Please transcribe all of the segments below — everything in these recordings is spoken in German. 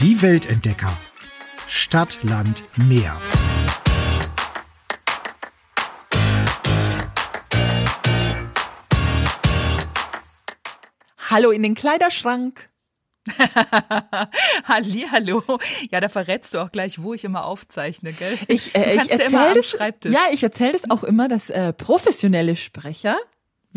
Die Weltentdecker. Stadt, Land, Meer. Hallo in den Kleiderschrank. Hallihallo. Ja, da verrätst du auch gleich, wo ich immer aufzeichne, gell? Ich, äh, ich erzähle das, ja, ich erzähle das auch immer, dass äh, professionelle Sprecher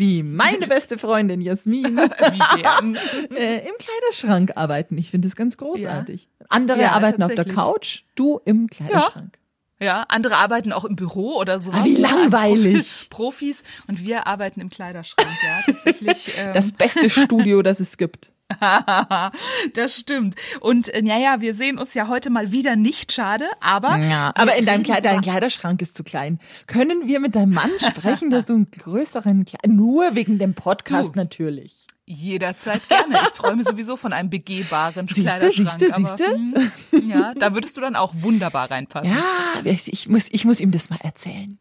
wie meine beste Freundin Jasmin äh, im Kleiderschrank arbeiten. Ich finde das ganz großartig. Ja. Andere ja, arbeiten auf der Couch, du im Kleiderschrank. Ja. ja. andere arbeiten auch im Büro oder so. Ah, wie langweilig. Profis und wir arbeiten im Kleiderschrank, ja, tatsächlich. Ähm. Das beste Studio, das es gibt. das stimmt. Und äh, naja, wir sehen uns ja heute mal wieder nicht schade, aber. Ja, aber in deinem Kleid dein Kleiderschrank ist zu klein. Können wir mit deinem Mann sprechen, dass du einen größeren Kleid nur wegen dem Podcast du. natürlich. Jederzeit gerne. Ich träume sowieso von einem begehbaren siehste, Kleiderschrank. Siehste, siehste, hm, Ja, da würdest du dann auch wunderbar reinpassen. Ja, ich muss, ich muss ihm das mal erzählen.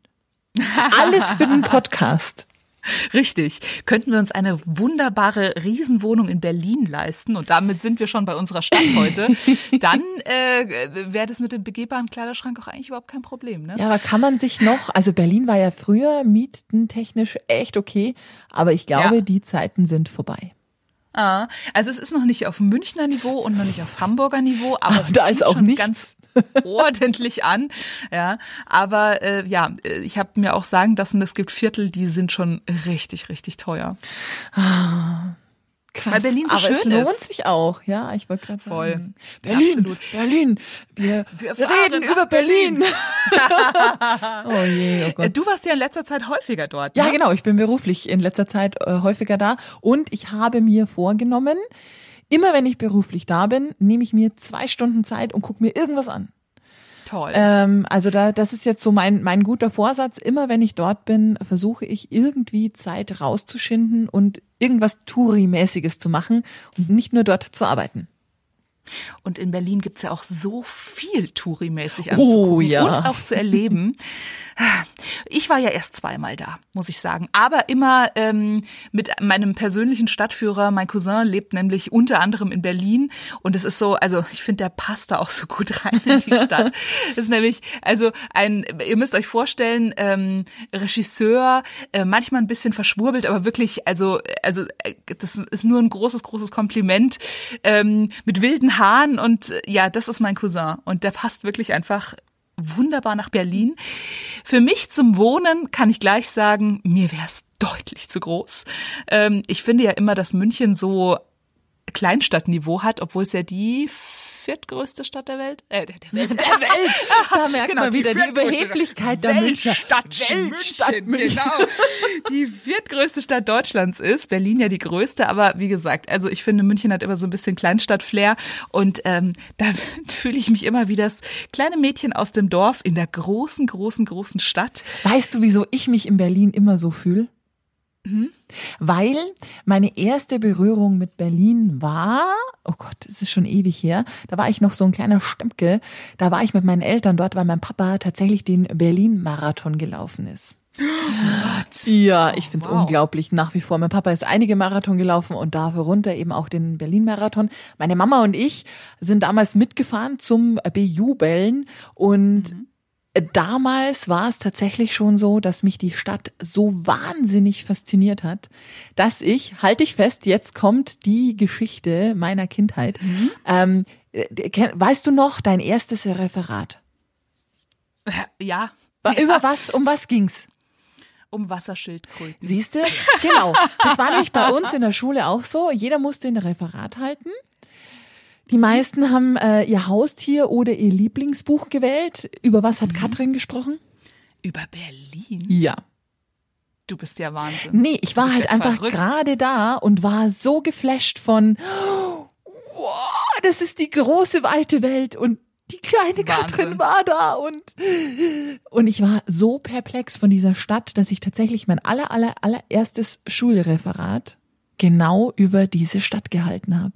Alles für den Podcast. Richtig. Könnten wir uns eine wunderbare Riesenwohnung in Berlin leisten und damit sind wir schon bei unserer Stadt heute, dann äh, wäre das mit dem begehbaren Kleiderschrank auch eigentlich überhaupt kein Problem. Ne? Ja, aber kann man sich noch, also Berlin war ja früher mietentechnisch echt okay, aber ich glaube, ja. die Zeiten sind vorbei. Ah, also es ist noch nicht auf Münchner Niveau und noch nicht auf Hamburger Niveau, aber da ist auch nichts. ganz ordentlich an. Ja, aber äh, ja, ich habe mir auch sagen lassen, es gibt Viertel, die sind schon richtig, richtig teuer. Ah. Krass, Weil Berlin so aber schön es lohnt ist. sich auch, ja, ich wollte gerade Voll. Sagen. Berlin, Absolut. Berlin, wir, wir reden über Berlin. Berlin. oh je, oh Gott. Du warst ja in letzter Zeit häufiger dort. Ja, ne? genau, ich bin beruflich in letzter Zeit äh, häufiger da und ich habe mir vorgenommen, immer wenn ich beruflich da bin, nehme ich mir zwei Stunden Zeit und gucke mir irgendwas an. Toll. Ähm, also da, das ist jetzt so mein, mein guter Vorsatz. Immer wenn ich dort bin, versuche ich irgendwie Zeit rauszuschinden und irgendwas Touri-mäßiges zu machen und nicht nur dort zu arbeiten. Und in Berlin gibt's ja auch so viel Touri-mäßig anzugucken oh, ja. und auch zu erleben. Ich war ja erst zweimal da, muss ich sagen. Aber immer ähm, mit meinem persönlichen Stadtführer. Mein Cousin lebt nämlich unter anderem in Berlin. Und es ist so, also ich finde, der passt da auch so gut rein in die Stadt. Das ist nämlich, also ein, ihr müsst euch vorstellen, ähm, Regisseur, äh, manchmal ein bisschen verschwurbelt, aber wirklich, also, also äh, das ist nur ein großes, großes Kompliment. Ähm, mit wilden Haaren und äh, ja, das ist mein Cousin. Und der passt wirklich einfach wunderbar nach Berlin. Für mich zum Wohnen kann ich gleich sagen, mir wäre es deutlich zu groß. Ähm, ich finde ja immer, dass München so Kleinstadtniveau hat, obwohl es ja die viertgrößte Stadt der Welt. Äh, der, der Welt. Der Welt. Da merkt genau, man wieder die, die Überheblichkeit der Weltstadt. Weltstadt München. Genau. Die viertgrößte Stadt Deutschlands ist. Berlin ja die größte, aber wie gesagt, also ich finde, München hat immer so ein bisschen Kleinstadt-Flair und ähm, da fühle ich mich immer wie das kleine Mädchen aus dem Dorf in der großen, großen, großen Stadt. Weißt du, wieso ich mich in Berlin immer so fühle? Mhm. Weil meine erste Berührung mit Berlin war, oh Gott, es ist schon ewig her, da war ich noch so ein kleiner Stempke, da war ich mit meinen Eltern dort, weil mein Papa tatsächlich den Berlin-Marathon gelaufen ist. What? Ja, ich find's oh, wow. unglaublich nach wie vor. Mein Papa ist einige Marathon gelaufen und dafür runter eben auch den Berlin-Marathon. Meine Mama und ich sind damals mitgefahren zum Bejubeln und mhm damals war es tatsächlich schon so, dass mich die Stadt so wahnsinnig fasziniert hat, dass ich, halte ich fest, jetzt kommt die Geschichte meiner Kindheit. Mhm. Ähm, weißt du noch dein erstes Referat? Ja. Über was, um was ging's? Um Wasserschildkröten. Siehst du? Genau. Das war nämlich bei uns in der Schule auch so. Jeder musste ein Referat halten. Die meisten haben äh, ihr Haustier oder ihr Lieblingsbuch gewählt. Über was hat mhm. Katrin gesprochen? Über Berlin? Ja. Du bist ja Wahnsinn. Nee, ich war halt ja einfach gerade da und war so geflasht von, wow, das ist die große weite Welt und die kleine Wahnsinn. Katrin war da und und ich war so perplex von dieser Stadt, dass ich tatsächlich mein aller aller allererstes Schulreferat genau über diese Stadt gehalten habe.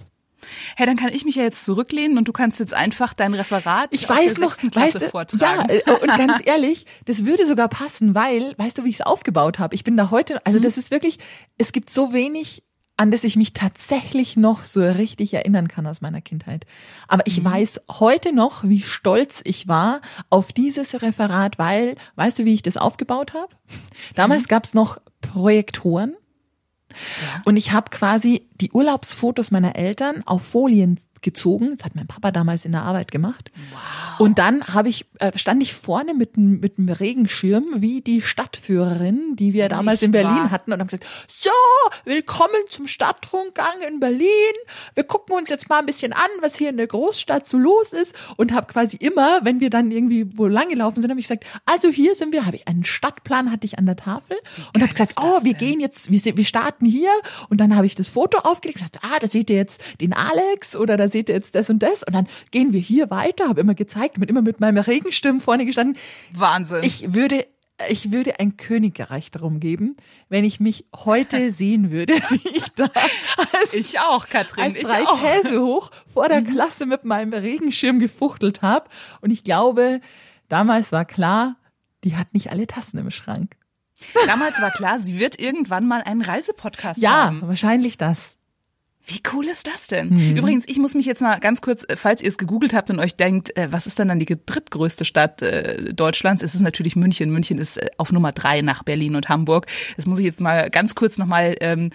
Hey, dann kann ich mich ja jetzt zurücklehnen und du kannst jetzt einfach dein Referat ich weiß noch, weißt du, vortragen. Ja, äh, und ganz ehrlich, das würde sogar passen, weil, weißt du, wie ich es aufgebaut habe? Ich bin da heute, also mhm. das ist wirklich, es gibt so wenig an das ich mich tatsächlich noch so richtig erinnern kann aus meiner Kindheit. Aber ich mhm. weiß heute noch, wie stolz ich war auf dieses Referat, weil, weißt du, wie ich das aufgebaut habe? Damals mhm. gab's noch Projektoren. Ja. Und ich habe quasi die Urlaubsfotos meiner Eltern auf Folien gezogen. Das hat mein Papa damals in der Arbeit gemacht. Wow. Und dann habe ich äh, stand ich vorne mit einem mit einem Regenschirm wie die Stadtführerin, die wir damals Nicht in Berlin wahr. hatten und haben gesagt: "So, willkommen zum Stadtrundgang in Berlin. Wir gucken uns jetzt mal ein bisschen an, was hier in der Großstadt so los ist." Und habe quasi immer, wenn wir dann irgendwie wo lang gelaufen sind, habe ich gesagt: "Also hier sind wir, habe ich einen Stadtplan hatte ich an der Tafel und habe gesagt: "Oh, wir denn? gehen jetzt, wir, wir starten hier." Und dann habe ich das Foto aufgelegt und gesagt: "Ah, da seht ihr jetzt den Alex oder da seht ihr jetzt das und das und dann gehen wir hier weiter, habe immer gezeigt, mit immer mit meinem Regenstimmen vorne gestanden. Wahnsinn. Ich würde ich würde ein Königreich darum geben, wenn ich mich heute sehen würde, wie ich da als, ich auch, Katrin, als drei Käse hoch vor der mhm. Klasse mit meinem Regenschirm gefuchtelt habe. Und ich glaube, damals war klar, die hat nicht alle Tassen im Schrank. Damals war klar, sie wird irgendwann mal einen Reisepodcast ja, haben. Ja, wahrscheinlich das. Wie cool ist das denn? Mhm. Übrigens, ich muss mich jetzt mal ganz kurz, äh, falls ihr es gegoogelt habt und euch denkt, äh, was ist dann dann die drittgrößte Stadt äh, Deutschlands? Es ist natürlich München. München ist äh, auf Nummer drei nach Berlin und Hamburg. Das muss ich jetzt mal ganz kurz nochmal ähm,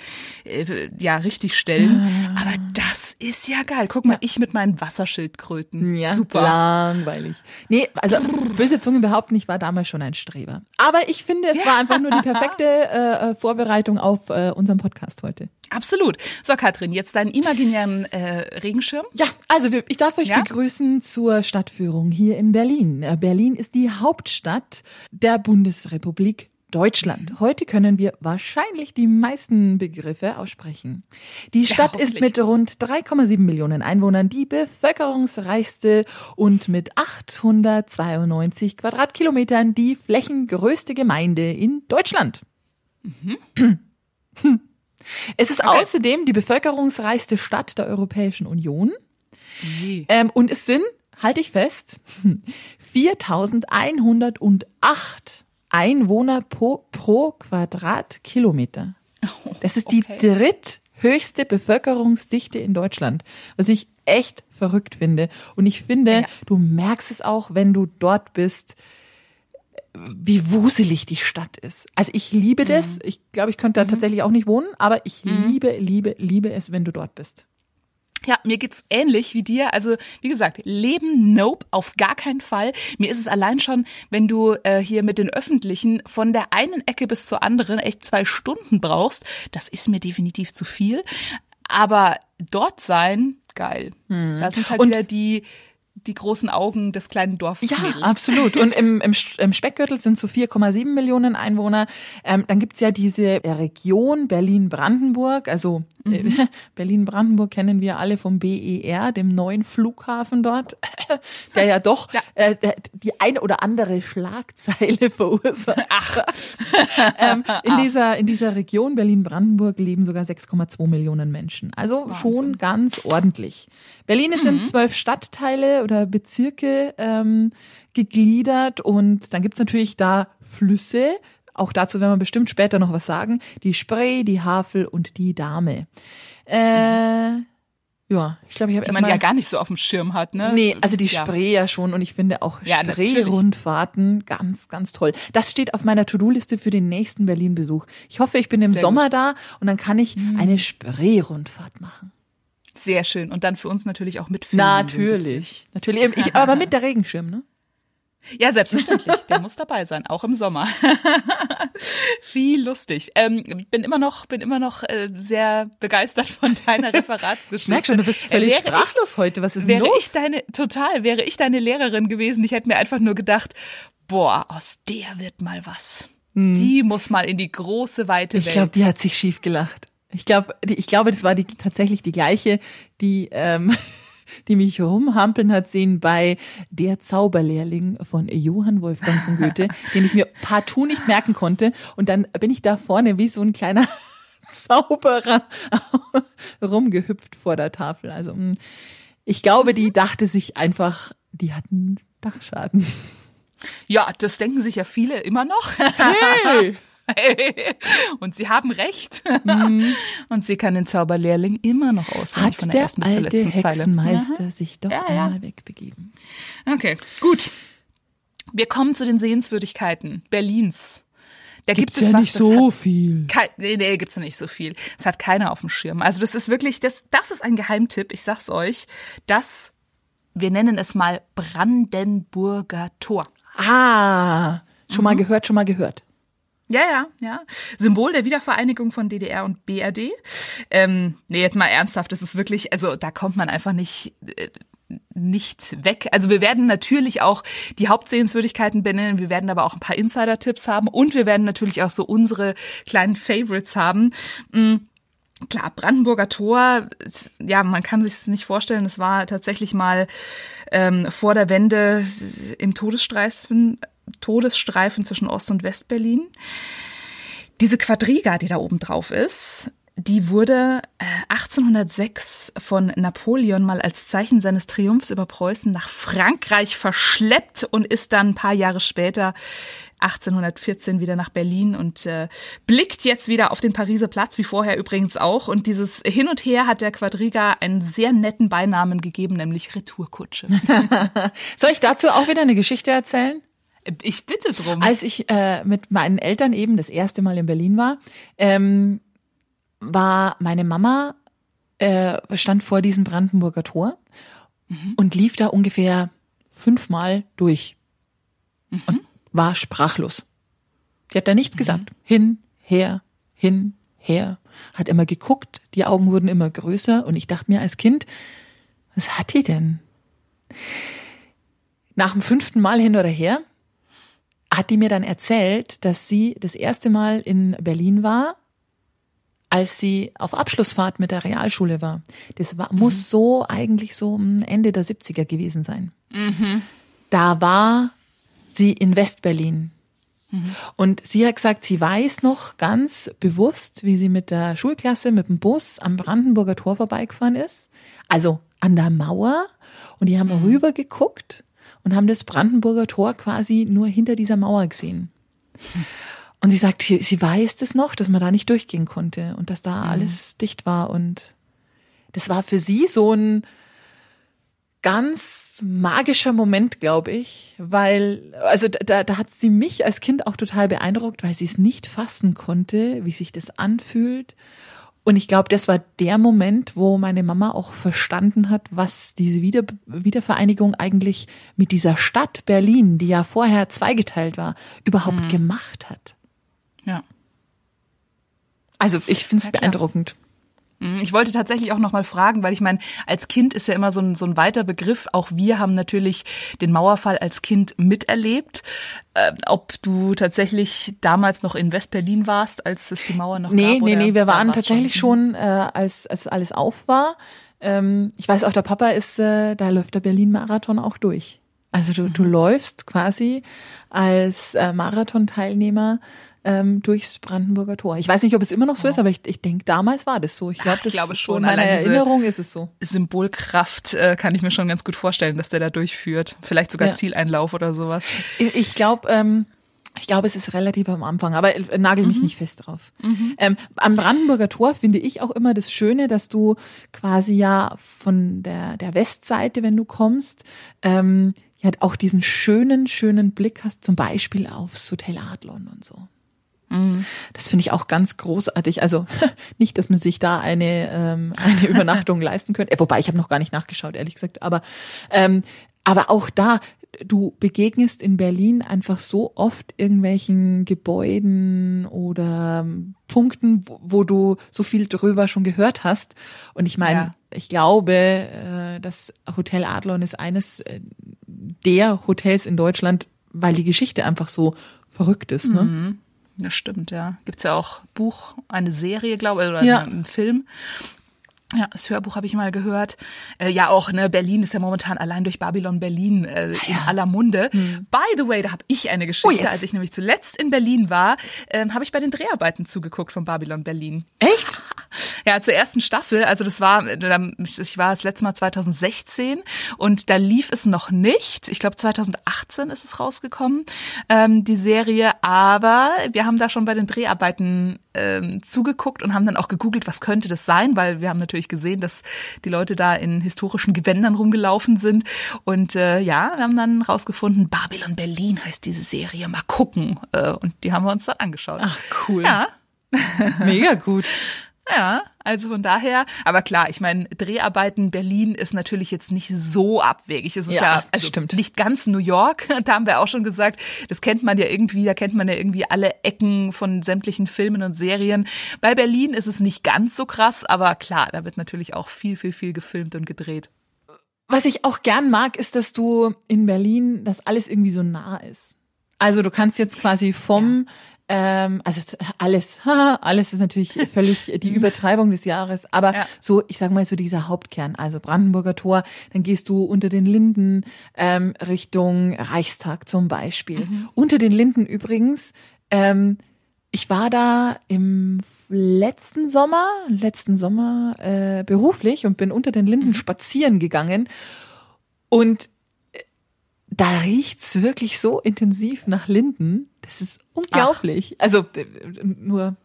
äh, ja richtig stellen. Aber das ist ja geil. Guck mal, ja. ich mit meinen Wasserschildkröten. Ja, Super. langweilig. Nee, also böse Zungen behaupten, ich war damals schon ein Streber. Aber ich finde, es ja. war einfach nur die perfekte äh, Vorbereitung auf äh, unseren Podcast heute. Absolut. So, Katrin, jetzt deinen imaginären äh, Regenschirm. Ja, also ich darf euch ja? begrüßen zur Stadtführung hier in Berlin. Äh, Berlin ist die Hauptstadt der Bundesrepublik Deutschland. Heute können wir wahrscheinlich die meisten Begriffe aussprechen. Die Stadt ja, ist mit rund 3,7 Millionen Einwohnern die bevölkerungsreichste und mit 892 Quadratkilometern die flächengrößte Gemeinde in Deutschland. Mhm. Es ist okay. außerdem die bevölkerungsreichste Stadt der Europäischen Union. Ähm, und es sind, halte ich fest, 4108 Einwohner pro, pro Quadratkilometer. Das ist die okay. dritthöchste Bevölkerungsdichte in Deutschland, was ich echt verrückt finde. Und ich finde, ja. du merkst es auch, wenn du dort bist, wie wuselig die Stadt ist. Also ich liebe das. Mhm. Ich glaube, ich könnte da mhm. tatsächlich auch nicht wohnen, aber ich mhm. liebe, liebe, liebe es, wenn du dort bist. Ja, mir geht's ähnlich wie dir. Also, wie gesagt, Leben, nope, auf gar keinen Fall. Mir ist es allein schon, wenn du äh, hier mit den Öffentlichen von der einen Ecke bis zur anderen echt zwei Stunden brauchst, das ist mir definitiv zu viel. Aber dort sein, geil. Hm. Das sind halt Und wieder die, die großen Augen des kleinen Dorfes. Ja, absolut. Und im, im, im Speckgürtel sind so 4,7 Millionen Einwohner. Ähm, dann gibt's ja diese Region Berlin-Brandenburg. Also äh, mhm. Berlin-Brandenburg kennen wir alle vom BER, dem neuen Flughafen dort, der ja doch ja. Äh, die eine oder andere Schlagzeile verursacht. Ach. ähm, in, dieser, in dieser Region Berlin-Brandenburg leben sogar 6,2 Millionen Menschen. Also Wahnsinn. schon ganz ordentlich. Berlin ist mhm. in zwölf Stadtteile oder Bezirke ähm, gegliedert und dann gibt's natürlich da Flüsse. Auch dazu werden wir bestimmt später noch was sagen. Die Spree, die Havel und die Dame. Äh, ja, ich glaube, ich habe Die man ja gar nicht so auf dem Schirm hat, ne? Nee, also die ja. Spree ja schon und ich finde auch ja, Spree-Rundfahrten ganz, ganz toll. Das steht auf meiner To-Do-Liste für den nächsten Berlin-Besuch. Ich hoffe, ich bin im Sehr Sommer gut. da und dann kann ich mhm. eine Spree-Rundfahrt machen. Sehr schön. Und dann für uns natürlich auch mitfilmen. Natürlich. Natürlich. Ich, aber mit der Regenschirm, ne? Ja, selbstverständlich. Der muss dabei sein, auch im Sommer. Wie lustig. Ähm, bin immer noch, bin immer noch äh, sehr begeistert von deiner Referatsgeschichte. Ich merke schon, du bist völlig wäre sprachlos ich, heute. Was ist wäre los? Ich deine, total, wäre ich deine Lehrerin gewesen, ich hätte mir einfach nur gedacht, boah, aus der wird mal was. Hm. Die muss mal in die große, weite Welt. Ich glaube, die hat sich schief gelacht. Ich glaube, ich glaube, das war die, tatsächlich die gleiche, die, ähm, die mich rumhampeln hat sehen bei Der Zauberlehrling von Johann Wolfgang von Goethe, den ich mir partout nicht merken konnte. Und dann bin ich da vorne wie so ein kleiner Zauberer rumgehüpft vor der Tafel. Also mm, ich glaube, die dachte sich einfach, die hatten Dachschaden. Ja, das denken sich ja viele immer noch. Hey! und sie haben recht. Mhm. Und sie kann den Zauberlehrling immer noch Hat von der, der ersten bis zur letzten Hexenmeister Zeile. sich doch ja, einmal ja. wegbegeben. Okay, gut. Wir kommen zu den Sehenswürdigkeiten Berlins. Da gibt's gibt es ja was, nicht so viel. Kein, nee, nee, gibt's nicht so viel. Es hat keiner auf dem Schirm. Also das ist wirklich, das, das ist ein Geheimtipp, ich sag's euch. Das, wir nennen es mal Brandenburger Tor. Ah, schon mhm. mal gehört, schon mal gehört. Ja, ja, ja. Symbol der Wiedervereinigung von DDR und BRD. Ähm, nee, jetzt mal ernsthaft, das ist wirklich, also da kommt man einfach nicht, äh, nicht weg. Also wir werden natürlich auch die Hauptsehenswürdigkeiten benennen, wir werden aber auch ein paar Insider-Tipps haben und wir werden natürlich auch so unsere kleinen Favorites haben. Mhm. Klar, Brandenburger Tor, ja, man kann sich es nicht vorstellen. Es war tatsächlich mal ähm, vor der Wende im Todesstreifen, Todesstreifen zwischen Ost- und Westberlin. Diese Quadriga, die da oben drauf ist, die wurde 1806 äh, von Napoleon mal als Zeichen seines Triumphs über Preußen nach Frankreich verschleppt und ist dann ein paar Jahre später 1814 wieder nach Berlin und äh, blickt jetzt wieder auf den Pariser Platz, wie vorher übrigens auch. Und dieses Hin und Her hat der Quadriga einen sehr netten Beinamen gegeben, nämlich Retourkutsche. Soll ich dazu auch wieder eine Geschichte erzählen? Ich bitte drum. Als ich äh, mit meinen Eltern eben das erste Mal in Berlin war, ähm, war meine Mama, äh, stand vor diesem Brandenburger Tor mhm. und lief da ungefähr fünfmal durch mhm. und war sprachlos. Die hat da nichts mhm. gesagt. Hin, her, hin, her. Hat immer geguckt, die Augen wurden immer größer und ich dachte mir als Kind, was hat die denn? Nach dem fünften Mal hin oder her hat die mir dann erzählt, dass sie das erste Mal in Berlin war als sie auf Abschlussfahrt mit der Realschule war. Das war, mhm. muss so eigentlich so Ende der 70er gewesen sein. Mhm. Da war sie in Westberlin. Mhm. Und sie hat gesagt, sie weiß noch ganz bewusst, wie sie mit der Schulklasse mit dem Bus am Brandenburger Tor vorbeigefahren ist. Also an der Mauer. Und die haben mhm. rüber geguckt und haben das Brandenburger Tor quasi nur hinter dieser Mauer gesehen. Und sie sagt, sie weiß das noch, dass man da nicht durchgehen konnte und dass da mhm. alles dicht war. Und das war für sie so ein ganz magischer Moment, glaube ich, weil, also da, da hat sie mich als Kind auch total beeindruckt, weil sie es nicht fassen konnte, wie sich das anfühlt. Und ich glaube, das war der Moment, wo meine Mama auch verstanden hat, was diese Wieder Wiedervereinigung eigentlich mit dieser Stadt Berlin, die ja vorher zweigeteilt war, überhaupt mhm. gemacht hat. Ja. Also ich finde es ja, beeindruckend. Mhm, ich wollte tatsächlich auch noch mal fragen, weil ich meine, als Kind ist ja immer so ein, so ein weiter Begriff. Auch wir haben natürlich den Mauerfall als Kind miterlebt. Äh, ob du tatsächlich damals noch in West-Berlin warst, als es die Mauer noch nee, gab? Nee, nee, nee, wir waren tatsächlich schon, schon äh, als, als alles auf war. Ähm, ich weiß auch, der Papa ist, äh, da läuft der Berlin-Marathon auch durch. Also du, du mhm. läufst quasi als äh, Marathon-Teilnehmer ähm, durchs Brandenburger Tor. Ich weiß nicht, ob es immer noch so oh. ist, aber ich, ich denke, damals war das so. Ich, glaub, Ach, ich glaube schon. In meiner Erinnerung ist es so. Symbolkraft äh, kann ich mir schon ganz gut vorstellen, dass der da durchführt. Vielleicht sogar ja. Zieleinlauf oder sowas. Ich, ich glaube, ähm, ich glaube, es ist relativ am Anfang, aber äh, nagel mich mhm. nicht fest drauf. Mhm. Ähm, am Brandenburger Tor finde ich auch immer das Schöne, dass du quasi ja von der, der Westseite, wenn du kommst, ähm, ja auch diesen schönen, schönen Blick hast, zum Beispiel aufs Hotel Adlon und so. Mhm. Das finde ich auch ganz großartig. Also nicht, dass man sich da eine, ähm, eine Übernachtung leisten könnte. Äh, wobei, ich habe noch gar nicht nachgeschaut, ehrlich gesagt. Aber, ähm, aber auch da, du begegnest in Berlin einfach so oft irgendwelchen Gebäuden oder ähm, Punkten, wo, wo du so viel drüber schon gehört hast. Und ich meine, ja. ich glaube, äh, das Hotel Adlon ist eines äh, der Hotels in Deutschland, weil die Geschichte einfach so verrückt ist. Ne? Mhm. Das stimmt, ja. Gibt's ja auch Buch, eine Serie, glaube ich, oder ja. einen Film. Ja, das Hörbuch habe ich mal gehört. Äh, ja, auch ne, Berlin ist ja momentan allein durch Babylon Berlin äh, ah, ja. in aller Munde. Hm. By the way, da habe ich eine Geschichte. Oh, als ich nämlich zuletzt in Berlin war, ähm, habe ich bei den Dreharbeiten zugeguckt von Babylon Berlin. Echt? Ja, zur ersten Staffel, also das war, ich war das letzte Mal 2016 und da lief es noch nicht. Ich glaube 2018 ist es rausgekommen, ähm, die Serie. Aber wir haben da schon bei den Dreharbeiten ähm, zugeguckt und haben dann auch gegoogelt, was könnte das sein, weil wir haben natürlich gesehen, dass die Leute da in historischen Gewändern rumgelaufen sind. Und äh, ja, wir haben dann rausgefunden, Babylon Berlin heißt diese Serie. Mal gucken. Äh, und die haben wir uns dann angeschaut. Ach, cool. Ja. Mega gut. Ja, also von daher, aber klar, ich meine, Dreharbeiten Berlin ist natürlich jetzt nicht so abwegig. Es ist ja, ja also stimmt. nicht ganz New York, da haben wir auch schon gesagt, das kennt man ja irgendwie, da kennt man ja irgendwie alle Ecken von sämtlichen Filmen und Serien. Bei Berlin ist es nicht ganz so krass, aber klar, da wird natürlich auch viel, viel, viel gefilmt und gedreht. Was ich auch gern mag, ist, dass du in Berlin, dass alles irgendwie so nah ist. Also du kannst jetzt quasi vom ja ähm, also alles, alles ist natürlich völlig die Übertreibung des Jahres, aber ja. so, ich sag mal so dieser Hauptkern, also Brandenburger Tor, dann gehst du unter den Linden ähm, Richtung Reichstag zum Beispiel. Mhm. Unter den Linden übrigens, ähm, ich war da im letzten Sommer, letzten Sommer äh, beruflich und bin unter den Linden mhm. spazieren gegangen und äh, da riecht's wirklich so intensiv nach Linden. Das ist unglaublich. Ach. Also nur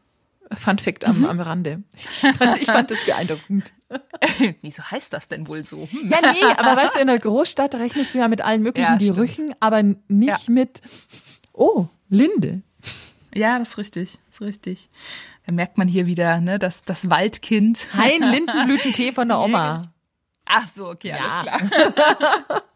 Fun Fact am, mhm. am Rande. Ich fand, ich fand das beeindruckend. Wieso heißt das denn wohl so? Hm. Ja, nee, aber weißt du, in der Großstadt rechnest du ja mit allen möglichen ja, Gerüchen, aber nicht ja. mit, oh, Linde. Ja, das ist richtig, das ist richtig. Da merkt man hier wieder, ne, das, das Waldkind. Ein Lindenblütentee von der Oma. Ach so, okay, ja. alles klar.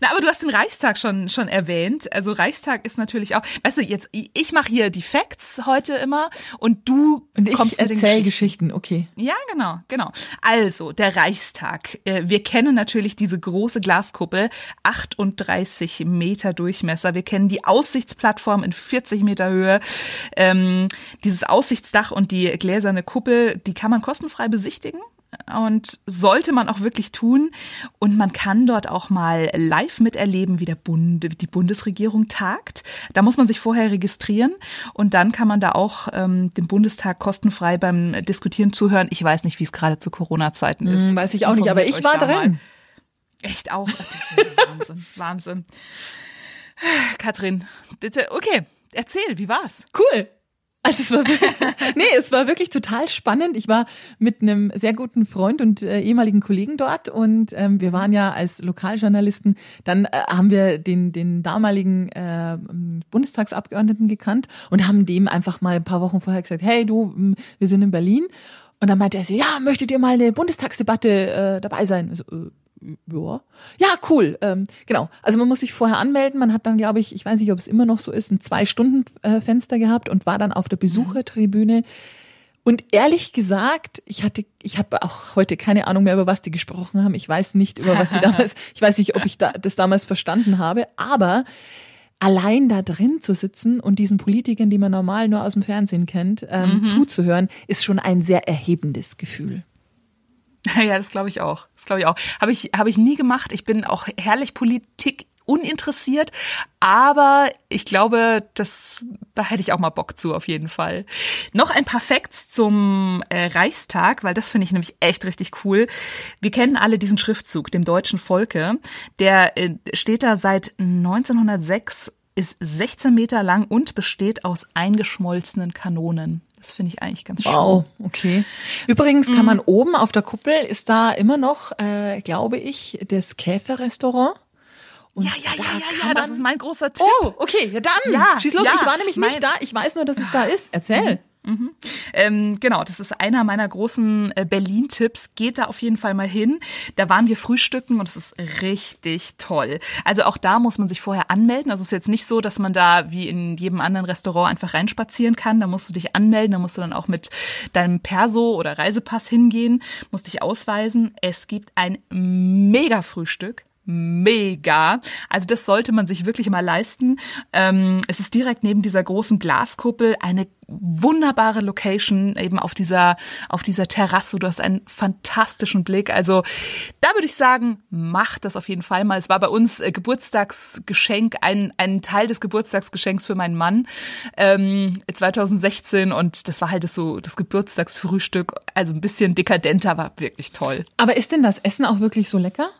Na, aber du hast den Reichstag schon schon erwähnt. Also Reichstag ist natürlich auch, weißt du, jetzt ich mache hier die Facts heute immer und du und ich kommst erzähl Geschichten. Geschichten. Okay. Ja, genau, genau. Also der Reichstag. Äh, wir kennen natürlich diese große Glaskuppel, 38 Meter Durchmesser. Wir kennen die Aussichtsplattform in 40 Meter Höhe. Ähm, dieses Aussichtsdach und die gläserne Kuppel, die kann man kostenfrei besichtigen und sollte man auch wirklich tun. Und man kann dort auch mal live miterleben, wie der Bund, die Bundesregierung tagt. Da muss man sich vorher registrieren und dann kann man da auch ähm, dem Bundestag kostenfrei beim Diskutieren zuhören. Ich weiß nicht, wie es gerade zu Corona-Zeiten ist. Hm, weiß ich auch nicht, aber ich war drin. Echt auch. Wahnsinn, Wahnsinn. Katrin, bitte, okay, erzähl, wie war's? Cool. Also es war wirklich, nee, es war wirklich total spannend. Ich war mit einem sehr guten Freund und äh, ehemaligen Kollegen dort und ähm, wir waren ja als Lokaljournalisten, dann äh, haben wir den, den damaligen äh, Bundestagsabgeordneten gekannt und haben dem einfach mal ein paar Wochen vorher gesagt, hey du, wir sind in Berlin. Und dann meinte er so, ja, möchtet ihr mal eine Bundestagsdebatte äh, dabei sein? So, äh, ja, ja, cool. Ähm, genau. Also man muss sich vorher anmelden. Man hat dann, glaube ich, ich weiß nicht, ob es immer noch so ist, ein Zwei-Stunden-Fenster gehabt und war dann auf der Besuchertribüne. Und ehrlich gesagt, ich hatte, ich habe auch heute keine Ahnung mehr, über was die gesprochen haben. Ich weiß nicht, über was sie damals, ich weiß nicht, ob ich da, das damals verstanden habe, aber allein da drin zu sitzen und diesen Politikern, die man normal nur aus dem Fernsehen kennt, ähm, mhm. zuzuhören, ist schon ein sehr erhebendes Gefühl. Ja, das glaube ich auch. Das glaube ich auch. Habe ich, habe ich nie gemacht. Ich bin auch herrlich Politik uninteressiert, aber ich glaube, das, da hätte ich auch mal Bock zu, auf jeden Fall. Noch ein paar Facts zum äh, Reichstag, weil das finde ich nämlich echt richtig cool. Wir kennen alle diesen Schriftzug, dem deutschen Volke. Der äh, steht da seit 1906, ist 16 Meter lang und besteht aus eingeschmolzenen Kanonen. Das finde ich eigentlich ganz schön. Wow, okay. Übrigens kann man mhm. oben auf der Kuppel ist da immer noch, äh, glaube ich, das Käferrestaurant. Und ja, ja, ja, ja, ja, das ist mein großer Tipp. Oh, okay, ja dann. Ja, Schieß los, ja, ich war nämlich nicht da. Ich weiß nur, dass es da ist. Erzähl. Mhm. Mhm. Ähm, genau, das ist einer meiner großen äh, Berlin-Tipps. Geht da auf jeden Fall mal hin. Da waren wir frühstücken und es ist richtig toll. Also auch da muss man sich vorher anmelden. Also es ist jetzt nicht so, dass man da wie in jedem anderen Restaurant einfach reinspazieren kann. Da musst du dich anmelden, da musst du dann auch mit deinem Perso oder Reisepass hingehen, musst dich ausweisen. Es gibt ein mega Frühstück mega. Also das sollte man sich wirklich mal leisten. Ähm, es ist direkt neben dieser großen Glaskuppel eine wunderbare Location eben auf dieser auf dieser Terrasse. Du hast einen fantastischen Blick. Also da würde ich sagen, mach das auf jeden Fall mal. Es war bei uns äh, Geburtstagsgeschenk, ein ein Teil des Geburtstagsgeschenks für meinen Mann ähm, 2016 und das war halt das so das Geburtstagsfrühstück. Also ein bisschen dekadenter, war wirklich toll. Aber ist denn das Essen auch wirklich so lecker?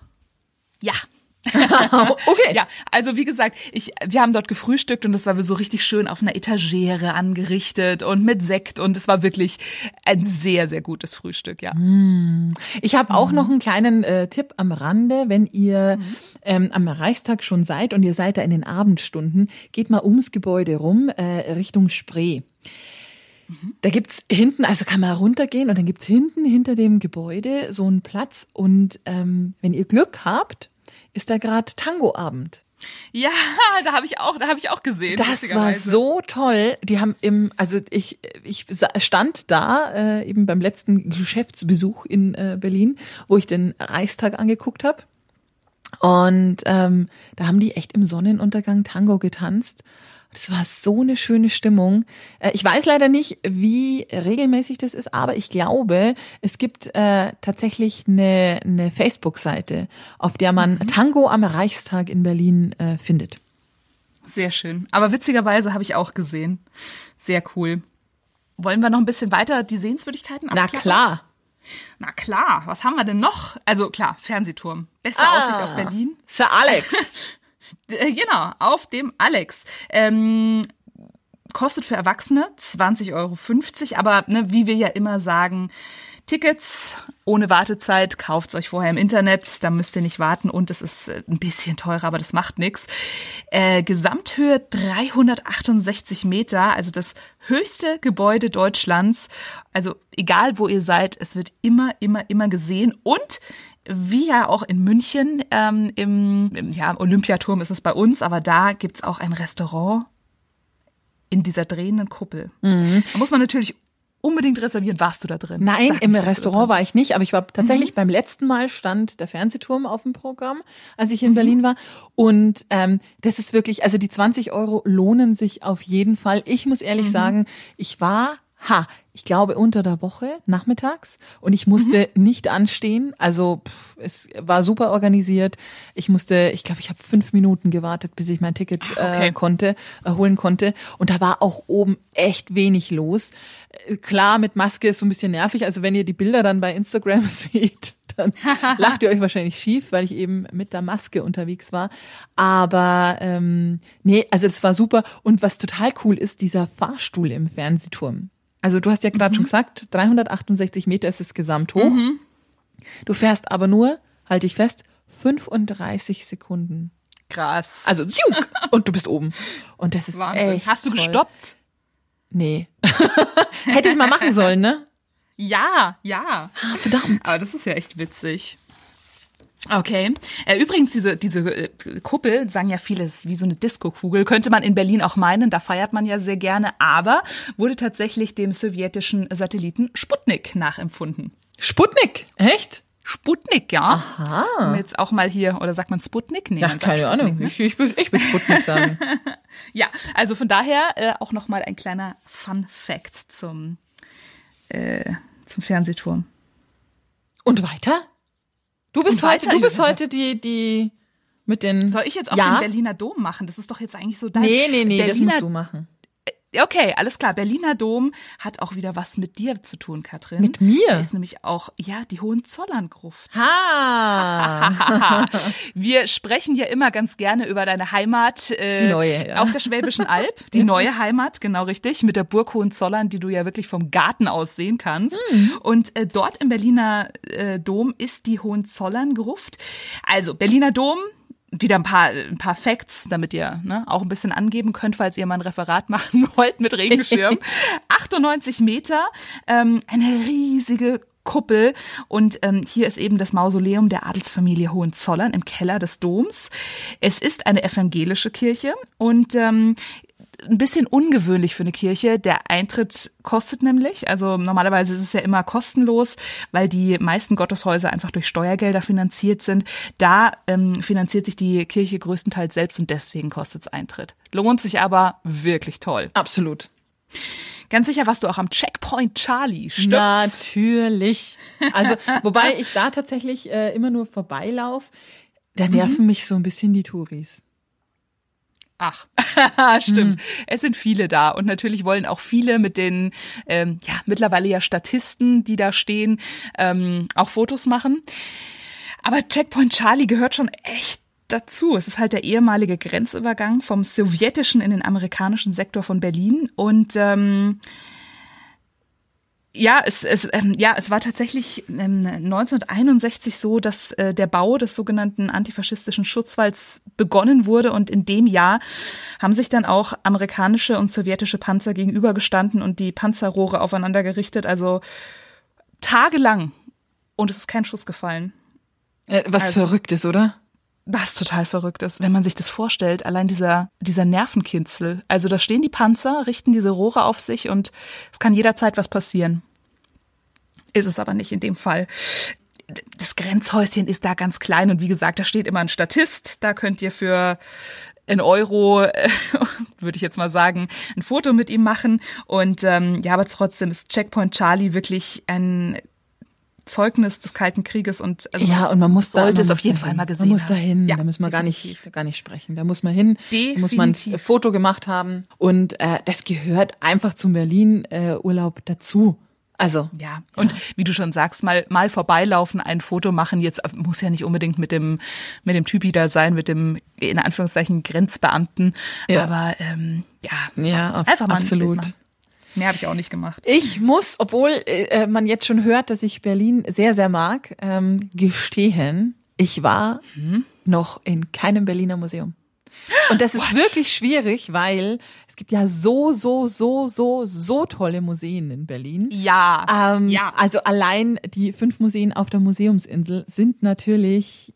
Ja. okay. Ja, also wie gesagt, ich, wir haben dort gefrühstückt und das war so richtig schön auf einer Etagere angerichtet und mit Sekt und es war wirklich ein sehr, sehr gutes Frühstück, ja. Mm. Ich habe auch noch einen kleinen äh, Tipp am Rande, wenn ihr mhm. ähm, am Reichstag schon seid und ihr seid da in den Abendstunden, geht mal ums Gebäude rum, äh, Richtung Spree. Da gibt's hinten, also kann man runtergehen und dann gibt's hinten hinter dem Gebäude so einen Platz und ähm, wenn ihr Glück habt, ist da gerade Tangoabend. Ja, da habe ich auch, da habe ich auch gesehen. Das war so toll. Die haben im, also ich, ich stand da äh, eben beim letzten Geschäftsbesuch in äh, Berlin, wo ich den Reichstag angeguckt habe. Und ähm, da haben die echt im Sonnenuntergang Tango getanzt. Das war so eine schöne Stimmung. Äh, ich weiß leider nicht, wie regelmäßig das ist, aber ich glaube, es gibt äh, tatsächlich eine, eine Facebook-Seite, auf der man mhm. Tango am Reichstag in Berlin äh, findet. Sehr schön. Aber witzigerweise habe ich auch gesehen. Sehr cool. Wollen wir noch ein bisschen weiter die Sehenswürdigkeiten abklappen? Na klar. Na klar, was haben wir denn noch? Also klar, Fernsehturm. Beste ah, Aussicht auf Berlin. Sir Alex. Äh, genau, auf dem Alex. Ähm, kostet für Erwachsene 20,50 Euro, aber ne, wie wir ja immer sagen, Tickets ohne Wartezeit, kauft euch vorher im Internet, da müsst ihr nicht warten und es ist äh, ein bisschen teurer, aber das macht nichts. Äh, Gesamthöhe 368 Meter, also das höchste Gebäude Deutschlands. Also egal wo ihr seid, es wird immer, immer, immer gesehen und wie ja auch in München ähm, im, im ja, Olympiaturm ist es bei uns, aber da gibt's auch ein Restaurant in dieser drehenden Kuppel. Mhm. Da muss man natürlich unbedingt reservieren. Warst du da drin? Nein, Sag im Restaurant war ich nicht, aber ich war tatsächlich mhm. beim letzten Mal stand der Fernsehturm auf dem Programm, als ich in mhm. Berlin war. Und ähm, das ist wirklich, also die 20 Euro lohnen sich auf jeden Fall. Ich muss ehrlich mhm. sagen, ich war ha, ich glaube unter der Woche nachmittags und ich musste mhm. nicht anstehen. Also pff, es war super organisiert. Ich musste, ich glaube, ich habe fünf Minuten gewartet, bis ich mein Ticket Ach, okay. äh, konnte, äh, holen konnte. Und da war auch oben echt wenig los. Äh, klar, mit Maske ist so ein bisschen nervig. Also wenn ihr die Bilder dann bei Instagram seht, dann lacht ihr euch wahrscheinlich schief, weil ich eben mit der Maske unterwegs war. Aber ähm, nee, also es war super. Und was total cool ist, dieser Fahrstuhl im Fernsehturm. Also du hast ja gerade mhm. schon gesagt, 368 Meter ist es gesamt hoch. Mhm. Du fährst aber nur, halte ich fest, 35 Sekunden. Krass. Also ziuk, und du bist oben. Und das ist Wahnsinn. echt Hast du toll. gestoppt? Nee. Hätte ich mal machen sollen, ne? Ja, ja. Ah, verdammt. Aber das ist ja echt witzig. Okay. Äh, übrigens, diese, diese äh, Kuppel, sagen ja vieles wie so eine Disco-Kugel, könnte man in Berlin auch meinen, da feiert man ja sehr gerne, aber wurde tatsächlich dem sowjetischen Satelliten Sputnik nachempfunden. Sputnik? Echt? Sputnik, ja. Aha. Um jetzt auch mal hier, oder sagt man Sputnik? Nee, Ach, keine Sputnik, Ahnung. Ne? Ich, ich, will, ich will Sputnik sagen. ja, also von daher äh, auch nochmal ein kleiner Fun-Fact zum, äh, zum Fernsehturm. Und weiter? Du bist heute, du bist heute die, die mit den. Soll ich jetzt auch ja? den Berliner Dom machen? Das ist doch jetzt eigentlich so dein. Nee, nee, nee, Berliner, das musst du machen. Okay, alles klar. Berliner Dom hat auch wieder was mit dir zu tun, Katrin. Mit mir? Da ist nämlich auch, ja, die Hohenzollern-Gruft. Ha! Wir sprechen ja immer ganz gerne über deine Heimat äh, die neue, ja. auf der Schwäbischen Alb. Die neue Heimat, genau richtig, mit der Burg Hohenzollern, die du ja wirklich vom Garten aus sehen kannst. Mhm. Und äh, dort im Berliner äh, Dom ist die Hohenzollern-Gruft. Also, Berliner Dom, wieder ein paar, ein paar Facts, damit ihr ne, auch ein bisschen angeben könnt, falls ihr mal ein Referat machen wollt mit Regenschirm. 98 Meter, ähm, eine riesige Kuppel und ähm, hier ist eben das Mausoleum der Adelsfamilie Hohenzollern im Keller des Doms. Es ist eine evangelische Kirche und ähm, ein bisschen ungewöhnlich für eine Kirche. Der Eintritt kostet nämlich, also normalerweise ist es ja immer kostenlos, weil die meisten Gotteshäuser einfach durch Steuergelder finanziert sind. Da ähm, finanziert sich die Kirche größtenteils selbst und deswegen kostet es Eintritt. Lohnt sich aber wirklich toll. Absolut. Ganz sicher warst du auch am Checkpoint Charlie, stimmt's? Natürlich. Also, wobei ich da tatsächlich äh, immer nur vorbeilauf, da nerven mhm. mich so ein bisschen die Touris. Ach, stimmt. Hm. Es sind viele da und natürlich wollen auch viele mit den, ähm, ja, mittlerweile ja Statisten, die da stehen, ähm, auch Fotos machen. Aber Checkpoint Charlie gehört schon echt dazu. Es ist halt der ehemalige Grenzübergang vom sowjetischen in den amerikanischen Sektor von Berlin und ähm, ja, es, es, ähm, ja, es war tatsächlich ähm, 1961 so, dass äh, der Bau des sogenannten antifaschistischen Schutzwalls begonnen wurde und in dem Jahr haben sich dann auch amerikanische und sowjetische Panzer gegenübergestanden und die Panzerrohre aufeinander gerichtet, also tagelang und es ist kein Schuss gefallen. Äh, was also, verrückt ist, oder? Was total verrückt ist, wenn man sich das vorstellt, allein dieser, dieser Nervenkitzel. Also da stehen die Panzer, richten diese Rohre auf sich und es kann jederzeit was passieren. Ist es aber nicht in dem Fall. Das Grenzhäuschen ist da ganz klein und wie gesagt, da steht immer ein Statist. Da könnt ihr für in Euro, äh, würde ich jetzt mal sagen, ein Foto mit ihm machen. Und ähm, ja, aber trotzdem ist Checkpoint Charlie wirklich ein Zeugnis des Kalten Krieges und also ja und man muss sollte da, es auf jeden Fall mal gesehen man muss da hin ja, da müssen wir gar nicht gar nicht sprechen. Da muss man hin. Definitiv. da muss man ein Foto gemacht haben. Und äh, das gehört einfach zum Berlin äh, Urlaub dazu. Also ja und ja. wie du schon sagst mal mal vorbeilaufen ein Foto machen jetzt muss ja nicht unbedingt mit dem mit dem Typi da sein mit dem in Anführungszeichen Grenzbeamten. Ja. aber ähm, ja ja einfach mal absolut Mehr habe ich auch nicht gemacht. Ich muss, obwohl äh, man jetzt schon hört, dass ich Berlin sehr, sehr mag, ähm, gestehen, ich war hm? noch in keinem Berliner Museum. Und das ist What? wirklich schwierig, weil es gibt ja so, so, so, so, so tolle Museen in Berlin. Ja. Ähm, ja. Also allein die fünf Museen auf der Museumsinsel sind natürlich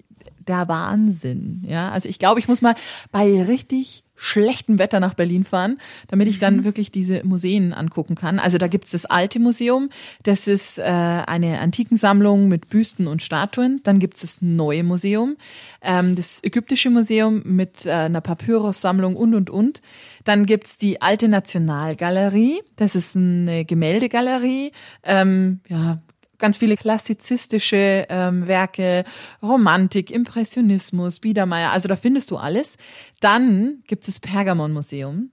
der Wahnsinn. Ja, also ich glaube, ich muss mal bei richtig schlechtem Wetter nach Berlin fahren, damit ich dann mhm. wirklich diese Museen angucken kann. Also da gibt's das alte Museum, das ist äh, eine Antikensammlung mit Büsten und Statuen. Dann gibt's das neue Museum, ähm, das ägyptische Museum mit äh, einer Papyrussammlung und und und. Dann gibt's die alte Nationalgalerie, das ist eine Gemäldegalerie, ähm, ja, ganz viele klassizistische ähm, Werke, Romantik, Impressionismus, Biedermeier, also da findest du alles. Dann gibt es das Pergamon-Museum.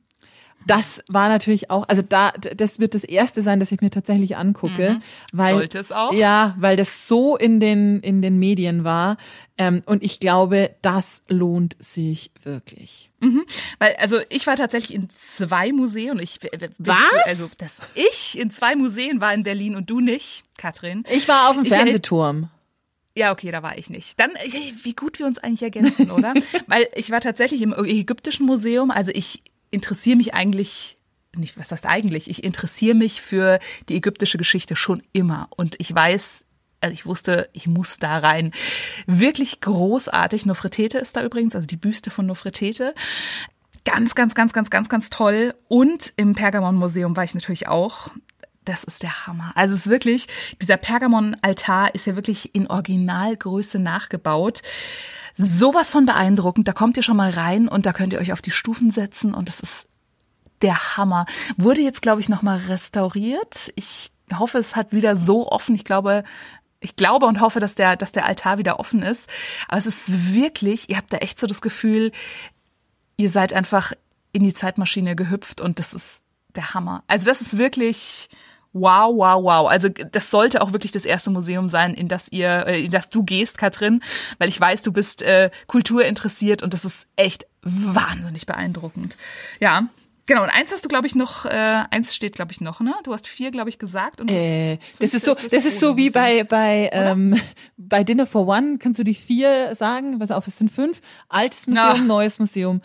Das war natürlich auch, also da, das wird das erste sein, das ich mir tatsächlich angucke, mhm. weil sollte es auch, ja, weil das so in den in den Medien war ähm, und ich glaube, das lohnt sich wirklich. Mhm. Weil also ich war tatsächlich in zwei Museen und ich was also dass ich in zwei Museen war in Berlin und du nicht, Katrin. Ich war auf dem Fernsehturm. Ja, okay, da war ich nicht. Dann, wie gut wir uns eigentlich ergänzen, oder? Weil ich war tatsächlich im Ägyptischen Museum. Also ich interessiere mich eigentlich nicht, was heißt eigentlich? Ich interessiere mich für die ägyptische Geschichte schon immer. Und ich weiß, also ich wusste, ich muss da rein. Wirklich großartig. Nofretete ist da übrigens, also die Büste von Nofretete. Ganz, ganz, ganz, ganz, ganz, ganz toll. Und im Pergamon-Museum war ich natürlich auch. Das ist der Hammer. Also es ist wirklich, dieser Pergamon-Altar ist ja wirklich in Originalgröße nachgebaut sowas von beeindruckend. Da kommt ihr schon mal rein und da könnt ihr euch auf die Stufen setzen und das ist der Hammer. Wurde jetzt, glaube ich, nochmal restauriert. Ich hoffe, es hat wieder so offen. Ich glaube, ich glaube und hoffe, dass der, dass der Altar wieder offen ist. Aber es ist wirklich, ihr habt da echt so das Gefühl, ihr seid einfach in die Zeitmaschine gehüpft und das ist der Hammer. Also das ist wirklich, Wow, wow, wow. Also das sollte auch wirklich das erste Museum sein, in das ihr, äh, in das du gehst, Katrin, weil ich weiß, du bist äh, Kultur interessiert und das ist echt wahnsinnig beeindruckend. Ja. Genau, und eins hast du, glaube ich, noch, äh, eins steht, glaube ich, noch, ne? Du hast vier, glaube ich, gesagt. Und das, äh, das ist so, das, das ist so wie bei, bei, ähm, bei Dinner for One, kannst du die vier sagen? Was auf, es sind fünf. Altes Museum, ja. neues Museum.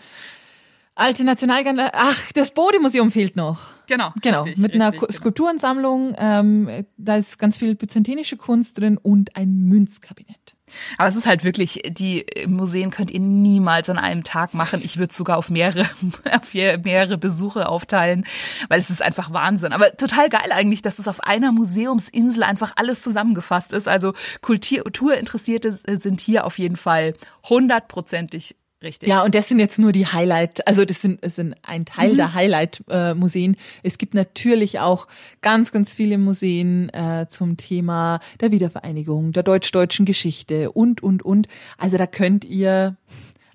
Alte Nationalgalerie. Ach, das Bode-Museum fehlt noch. Genau. Genau. Richtig, mit einer genau. Skulpturensammlung. Ähm, da ist ganz viel byzantinische Kunst drin und ein Münzkabinett. Aber es ist halt wirklich, die Museen könnt ihr niemals an einem Tag machen. Ich würde es sogar auf mehrere, auf mehrere Besuche aufteilen, weil es ist einfach Wahnsinn. Aber total geil eigentlich, dass es auf einer Museumsinsel einfach alles zusammengefasst ist. Also Kulturinteressierte sind hier auf jeden Fall hundertprozentig Richtig. Ja, und das sind jetzt nur die Highlight, also das sind, das sind ein Teil mhm. der Highlight-Museen. Äh, es gibt natürlich auch ganz, ganz viele Museen äh, zum Thema der Wiedervereinigung, der deutsch-deutschen Geschichte und, und, und. Also da könnt ihr,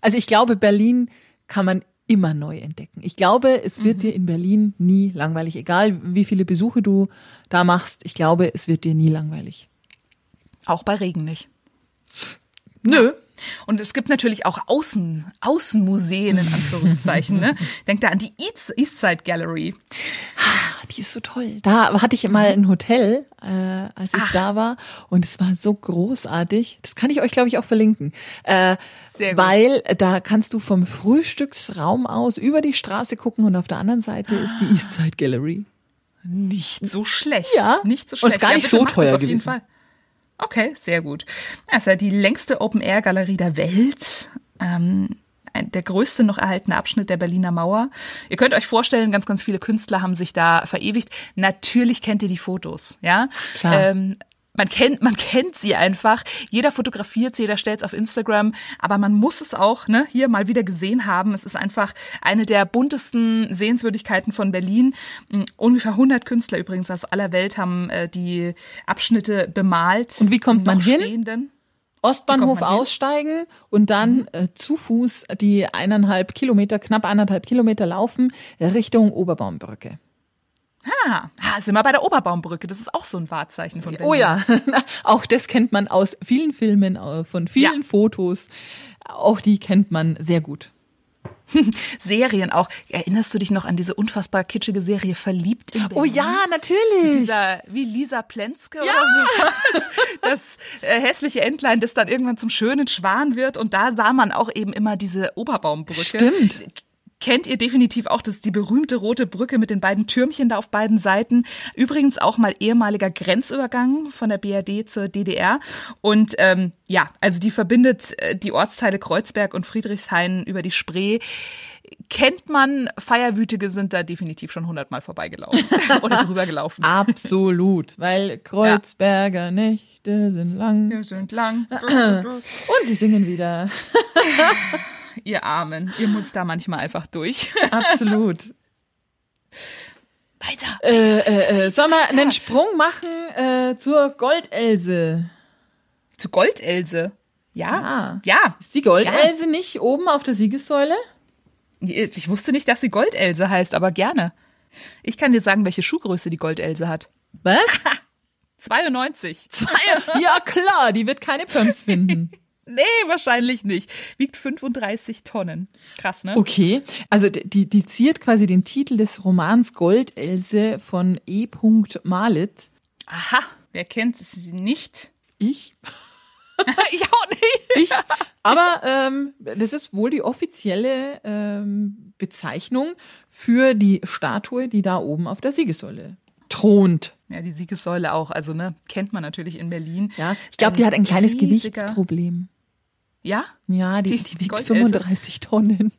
also ich glaube, Berlin kann man immer neu entdecken. Ich glaube, es wird mhm. dir in Berlin nie langweilig, egal wie viele Besuche du da machst. Ich glaube, es wird dir nie langweilig. Auch bei Regen nicht. Nö, und es gibt natürlich auch Außen, Außenmuseen in Anführungszeichen. ne? Denkt da an die East, Eastside Gallery. Ah, die ist so toll. Da hatte ich mal ein Hotel, äh, als ich Ach. da war, und es war so großartig. Das kann ich euch, glaube ich, auch verlinken. Äh, Sehr gut. Weil da kannst du vom Frühstücksraum aus über die Straße gucken und auf der anderen Seite ist die Eastside Gallery. Nicht so schlecht. Ja, nicht so schlecht. Und ist gar nicht ja, so teuer gewesen. Okay, sehr gut. Das ist ja die längste Open-Air-Galerie der Welt. Ähm, der größte noch erhaltene Abschnitt der Berliner Mauer. Ihr könnt euch vorstellen, ganz, ganz viele Künstler haben sich da verewigt. Natürlich kennt ihr die Fotos, ja. Klar. Ähm, man kennt, man kennt sie einfach. Jeder fotografiert sie, jeder stellt es auf Instagram. Aber man muss es auch ne, hier mal wieder gesehen haben. Es ist einfach eine der buntesten Sehenswürdigkeiten von Berlin. Mm, ungefähr 100 Künstler übrigens aus aller Welt haben äh, die Abschnitte bemalt. Und wie kommt man hin? Stehenden. Ostbahnhof aussteigen und dann mhm. äh, zu Fuß die eineinhalb Kilometer, knapp eineinhalb Kilometer laufen Richtung Oberbaumbrücke. Ah, sind wir bei der Oberbaumbrücke. Das ist auch so ein Wahrzeichen von Berlin. Oh ja, auch das kennt man aus vielen Filmen, äh, von vielen ja. Fotos. Auch die kennt man sehr gut. Serien auch. Erinnerst du dich noch an diese unfassbar kitschige Serie Verliebt in Berlin? Oh ja, natürlich. Dieser, wie Lisa Plenske ja. oder so. Das, das äh, hässliche Entlein, das dann irgendwann zum schönen Schwan wird. Und da sah man auch eben immer diese Oberbaumbrücke. Stimmt kennt ihr definitiv auch, das ist die berühmte rote Brücke mit den beiden Türmchen da auf beiden Seiten. Übrigens auch mal ehemaliger Grenzübergang von der BRD zur DDR. Und ähm, ja, also die verbindet äh, die Ortsteile Kreuzberg und Friedrichshain über die Spree. Kennt man, Feierwütige sind da definitiv schon hundertmal vorbeigelaufen oder drüber gelaufen. Absolut, weil Kreuzberger ja. Nächte sind lang. Die sind lang. Und sie singen wieder. ihr Armen. Ihr müsst da manchmal einfach durch. Absolut. Weiter. Äh, äh, äh, sollen wir einen Sprung machen äh, zur Goldelse? Zu Goldelse? Ja. Ja. Ist die Goldelse ja. nicht oben auf der Siegessäule? Ich wusste nicht, dass sie Goldelse heißt, aber gerne. Ich kann dir sagen, welche Schuhgröße die Goldelse hat. Was? 92. Zwei, ja klar, die wird keine Pumps finden. Nee, wahrscheinlich nicht. Wiegt 35 Tonnen. Krass, ne? Okay. Also die, die ziert quasi den Titel des Romans Goldelse von E. Malit. Aha, wer kennt sie nicht? Ich. ich auch nicht. Ich. Aber ähm, das ist wohl die offizielle ähm, Bezeichnung für die Statue, die da oben auf der Siegessäule thront. Ja, die Siegessäule auch. Also, ne, kennt man natürlich in Berlin. Ja, ich glaube, die hat ein kleines riesiger... Gewichtsproblem. Ja? Ja, die, die, die wiegt 35 Tonnen.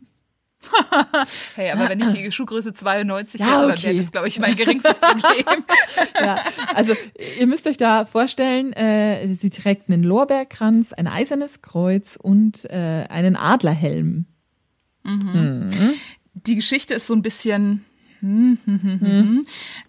hey, aber wenn ich die Schuhgröße 92 ja, hätte, okay. dann wäre das, glaube ich, mein geringstes Problem. ja, also ihr müsst euch da vorstellen, äh, sie trägt einen Lorbeerkranz, ein eisernes Kreuz und äh, einen Adlerhelm. Mhm. Mhm. Die Geschichte ist so ein bisschen, hm, hm, hm, hm.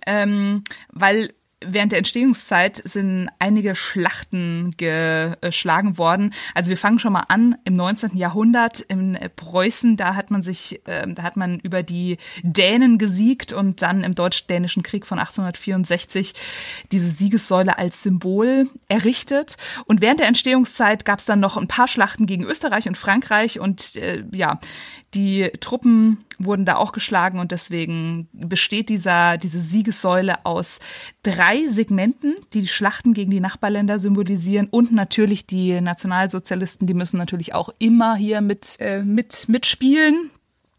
Ähm, weil während der Entstehungszeit sind einige Schlachten geschlagen worden. Also wir fangen schon mal an im 19. Jahrhundert in Preußen, da hat man sich, äh, da hat man über die Dänen gesiegt und dann im Deutsch-Dänischen Krieg von 1864 diese Siegessäule als Symbol errichtet. Und während der Entstehungszeit gab es dann noch ein paar Schlachten gegen Österreich und Frankreich und äh, ja, die Truppen wurden da auch geschlagen und deswegen besteht dieser, diese Siegessäule aus drei Segmenten, die die Schlachten gegen die Nachbarländer symbolisieren und natürlich die Nationalsozialisten, die müssen natürlich auch immer hier mit, äh, mit, mitspielen.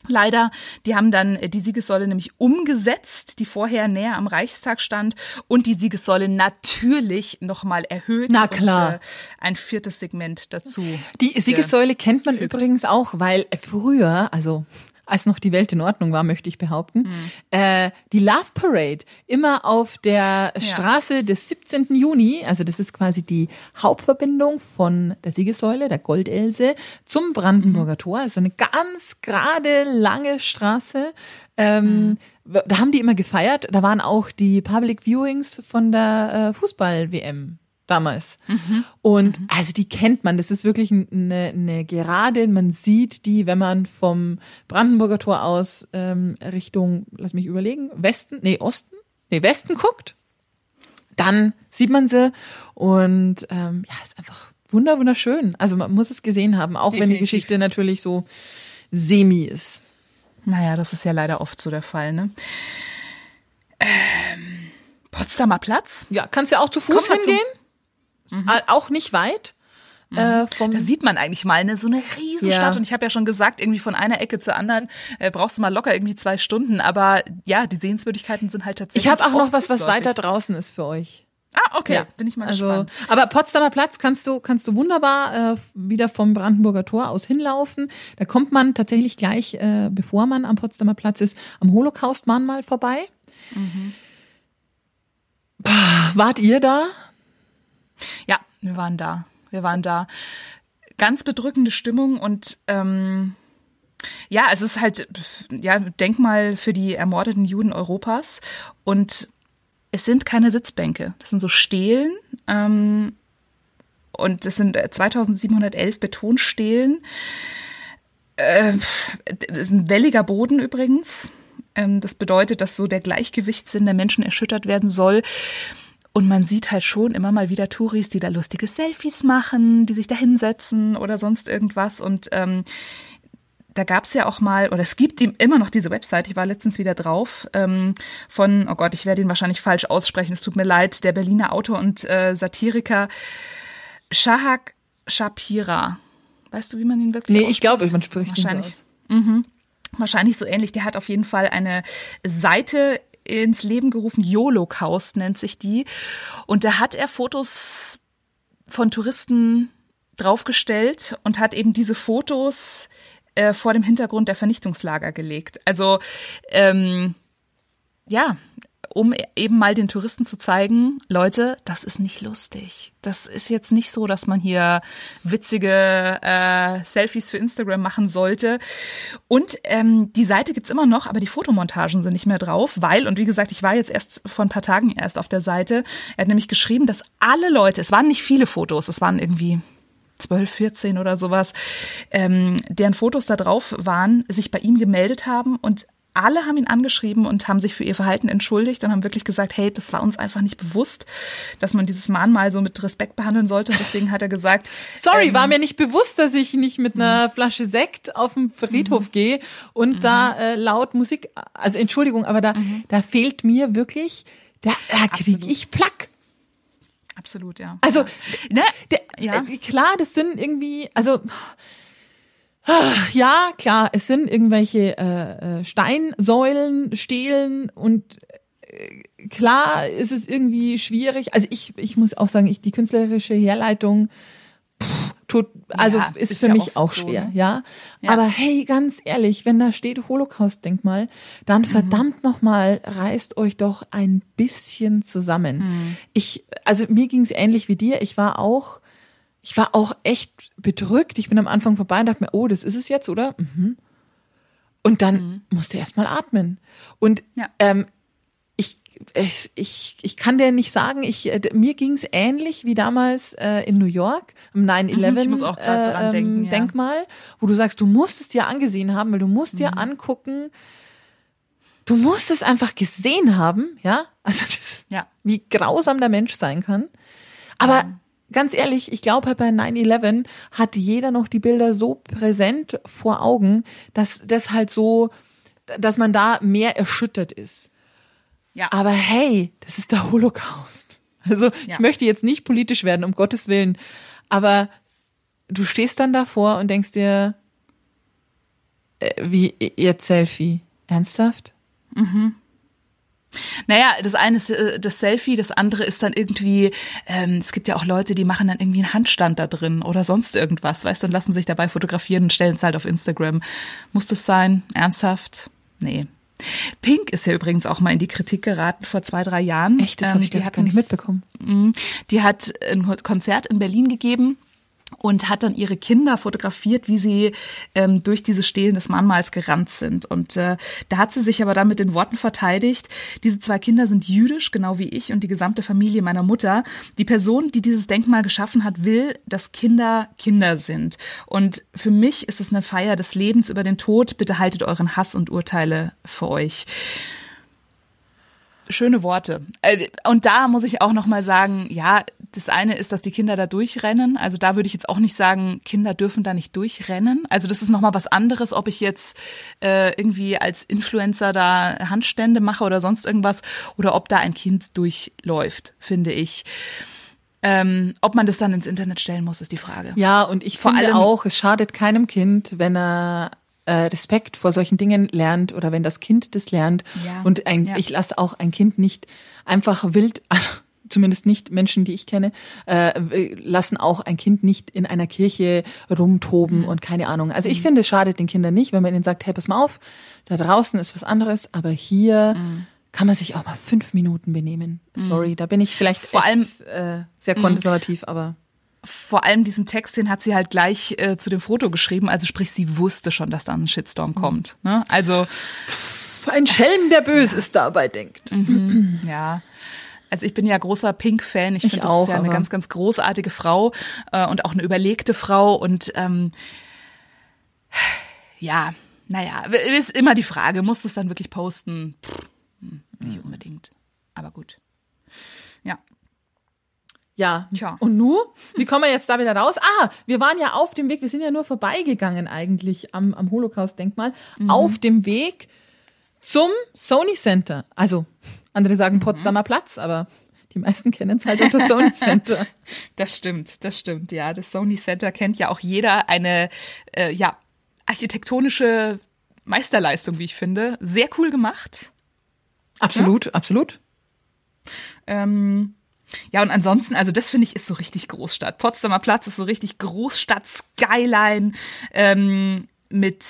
Leider, die haben dann die Siegessäule nämlich umgesetzt, die vorher näher am Reichstag stand und die Siegessäule natürlich nochmal erhöht. Na klar. Und, äh, ein viertes Segment dazu. Die Siegessäule kennt man übrigens auch, weil früher, also als noch die Welt in Ordnung war, möchte ich behaupten, mhm. äh, die Love Parade immer auf der ja. Straße des 17. Juni, also das ist quasi die Hauptverbindung von der Siegessäule, der Goldelse, zum Brandenburger mhm. Tor, also eine ganz gerade lange Straße. Ähm, mhm. Da haben die immer gefeiert. Da waren auch die Public Viewings von der äh, Fußball-WM damals. Mhm. Und mhm. also die kennt man. Das ist wirklich eine, eine Gerade. Man sieht die, wenn man vom Brandenburger Tor aus ähm, Richtung, lass mich überlegen, Westen, nee, Osten, nee, Westen guckt. Dann sieht man sie und ähm, ja, ist einfach wunder wunderschön. Also man muss es gesehen haben, auch Definitiv. wenn die Geschichte natürlich so semi ist. Naja, das ist ja leider oft so der Fall, ne? Ähm, Potsdamer Platz? Ja, kannst ja auch zu Fuß hingehen. Mhm. Auch nicht weit. Mhm. Äh, da sieht man eigentlich mal ne, so eine riesen ja. Und ich habe ja schon gesagt, irgendwie von einer Ecke zur anderen äh, brauchst du mal locker irgendwie zwei Stunden, aber ja, die Sehenswürdigkeiten sind halt tatsächlich. Ich habe auch noch was, was weiter draußen ist für euch. Ah, okay, ja. bin ich mal also, gespannt. Aber Potsdamer Platz kannst du kannst du wunderbar äh, wieder vom Brandenburger Tor aus hinlaufen. Da kommt man tatsächlich gleich, äh, bevor man am Potsdamer Platz ist, am Holocaust-Mahnmal vorbei. Mhm. Wart ihr da? Ja, wir waren da. Wir waren da. Ganz bedrückende Stimmung und ähm, ja, es ist halt ja Denkmal für die ermordeten Juden Europas und es sind keine Sitzbänke. Das sind so Stelen ähm, und es sind 2711 Betonstelen. Äh, das ist ein welliger Boden übrigens. Ähm, das bedeutet, dass so der Gleichgewichtssinn der Menschen erschüttert werden soll. Und man sieht halt schon immer mal wieder Touris, die da lustige Selfies machen, die sich da hinsetzen oder sonst irgendwas. Und ähm, da gab es ja auch mal, oder es gibt immer noch diese Website, ich war letztens wieder drauf, ähm, von, oh Gott, ich werde ihn wahrscheinlich falsch aussprechen, es tut mir leid, der Berliner Autor und äh, Satiriker Shahak Shapira. Weißt du, wie man ihn wirklich Nee, ich glaube, man spricht wahrscheinlich. Ihn so aus. Mhm. Wahrscheinlich so ähnlich. Der hat auf jeden Fall eine Seite ins Leben gerufen. Yolocaust nennt sich die. Und da hat er Fotos von Touristen draufgestellt und hat eben diese Fotos äh, vor dem Hintergrund der Vernichtungslager gelegt. Also ähm, ja, um eben mal den Touristen zu zeigen, Leute, das ist nicht lustig. Das ist jetzt nicht so, dass man hier witzige äh, Selfies für Instagram machen sollte. Und ähm, die Seite gibt's immer noch, aber die Fotomontagen sind nicht mehr drauf, weil, und wie gesagt, ich war jetzt erst vor ein paar Tagen erst auf der Seite, er hat nämlich geschrieben, dass alle Leute, es waren nicht viele Fotos, es waren irgendwie 12, 14 oder sowas, ähm, deren Fotos da drauf waren, sich bei ihm gemeldet haben und alle haben ihn angeschrieben und haben sich für ihr Verhalten entschuldigt und haben wirklich gesagt, hey, das war uns einfach nicht bewusst, dass man dieses Mahnmal so mit Respekt behandeln sollte. Und deswegen hat er gesagt, sorry, ähm, war mir nicht bewusst, dass ich nicht mit einer Flasche Sekt auf den Friedhof mhm. gehe und mhm. da äh, laut Musik, also Entschuldigung, aber da, mhm. da fehlt mir wirklich, da, da krieg ich Plack. Absolut, ja. Also, ne, der, ja. Äh, klar, das sind irgendwie, also ja, klar, es sind irgendwelche äh, äh, Steinsäulen, Stelen und äh, klar ist es irgendwie schwierig. Also ich, ich muss auch sagen, ich die künstlerische Herleitung pff, tut, also ja, ist, ist, für ja mich auch, so, schwer, ne? ja? ja? Aber hey, ganz ehrlich, wenn da steht Holocaust-Denkmal, dann mhm. verdammt nochmal, reißt euch doch ein bisschen zusammen. Mhm. Ich, also mir ging es ähnlich wie dir. Ich war auch ich war auch echt bedrückt. Ich bin am Anfang vorbei und dachte mir, oh, das ist es jetzt, oder? Mhm. Und dann mhm. musste erst mal atmen. Und ja. ähm, ich, ich, ich, ich kann dir nicht sagen, ich, äh, mir ging es ähnlich wie damals äh, in New York am 9-11 äh, ähm, ja. Denkmal, wo du sagst, du musst es dir angesehen haben, weil du musst mhm. dir angucken, du musst es einfach gesehen haben, ja? Also das, ja. wie grausam der Mensch sein kann. Aber ganz ehrlich, ich glaube halt bei 9-11 hat jeder noch die Bilder so präsent vor Augen, dass das halt so, dass man da mehr erschüttert ist. Ja. Aber hey, das ist der Holocaust. Also ja. ich möchte jetzt nicht politisch werden, um Gottes Willen. Aber du stehst dann davor und denkst dir, äh, wie jetzt Selfie. Ernsthaft? Mhm. Naja, das eine ist äh, das Selfie, das andere ist dann irgendwie, ähm, es gibt ja auch Leute, die machen dann irgendwie einen Handstand da drin oder sonst irgendwas, weißt du, und lassen sich dabei fotografieren und stellen es halt auf Instagram. Muss das sein? Ernsthaft? Nee. Pink ist ja übrigens auch mal in die Kritik geraten vor zwei, drei Jahren. Echt, das ähm, habe ich die hat gar nicht mitbekommen. Mhm. Die hat ein Konzert in Berlin gegeben und hat dann ihre Kinder fotografiert, wie sie ähm, durch dieses Stehlen des Mahnmals gerannt sind. Und äh, da hat sie sich aber dann mit den Worten verteidigt, diese zwei Kinder sind jüdisch, genau wie ich und die gesamte Familie meiner Mutter. Die Person, die dieses Denkmal geschaffen hat, will, dass Kinder Kinder sind. Und für mich ist es eine Feier des Lebens über den Tod. Bitte haltet euren Hass und Urteile für euch schöne Worte. Äh, und da muss ich auch noch mal sagen, ja, das eine ist, dass die Kinder da durchrennen. Also da würde ich jetzt auch nicht sagen, Kinder dürfen da nicht durchrennen. Also das ist noch mal was anderes, ob ich jetzt äh, irgendwie als Influencer da Handstände mache oder sonst irgendwas oder ob da ein Kind durchläuft, finde ich. Ähm, ob man das dann ins Internet stellen muss, ist die Frage. Ja, und ich Vor finde auch, es schadet keinem Kind, wenn er Respekt vor solchen Dingen lernt oder wenn das Kind das lernt. Ja. Und ein, ja. ich lasse auch ein Kind nicht einfach wild, also zumindest nicht Menschen, die ich kenne, äh, lassen auch ein Kind nicht in einer Kirche rumtoben mhm. und keine Ahnung. Also ich mhm. finde, es schadet den Kindern nicht, wenn man ihnen sagt, hey, pass mal auf, da draußen ist was anderes, aber hier mhm. kann man sich auch mal fünf Minuten benehmen. Mhm. Sorry, da bin ich vielleicht vor echt, allem äh, sehr konservativ, aber vor allem diesen Text, den hat sie halt gleich äh, zu dem Foto geschrieben. Also sprich, sie wusste schon, dass dann ein Shitstorm mhm. kommt. Ne? Also ein Schelm, der böse ist dabei denkt. Mhm, ja. Also ich bin ja großer Pink-Fan. Ich, ich finde, das ist ja eine ganz, ganz großartige Frau äh, und auch eine überlegte Frau. Und ähm, ja, naja, ist immer die Frage, musst du es dann wirklich posten? Pff, hm, nicht unbedingt. Aber gut. Ja. Ja. Tja. Und nu? Wie kommen wir jetzt da wieder raus? Ah, wir waren ja auf dem Weg, wir sind ja nur vorbeigegangen eigentlich am, am Holocaust-Denkmal, mhm. auf dem Weg zum Sony Center. Also, andere sagen mhm. Potsdamer Platz, aber die meisten kennen es halt unter Sony Center. Das stimmt, das stimmt, ja. Das Sony Center kennt ja auch jeder eine, äh, ja, architektonische Meisterleistung, wie ich finde. Sehr cool gemacht. Absolut, ja? absolut. Ähm, ja, und ansonsten, also das finde ich ist so richtig Großstadt. Potsdamer Platz ist so richtig Großstadt-Skyline ähm, mit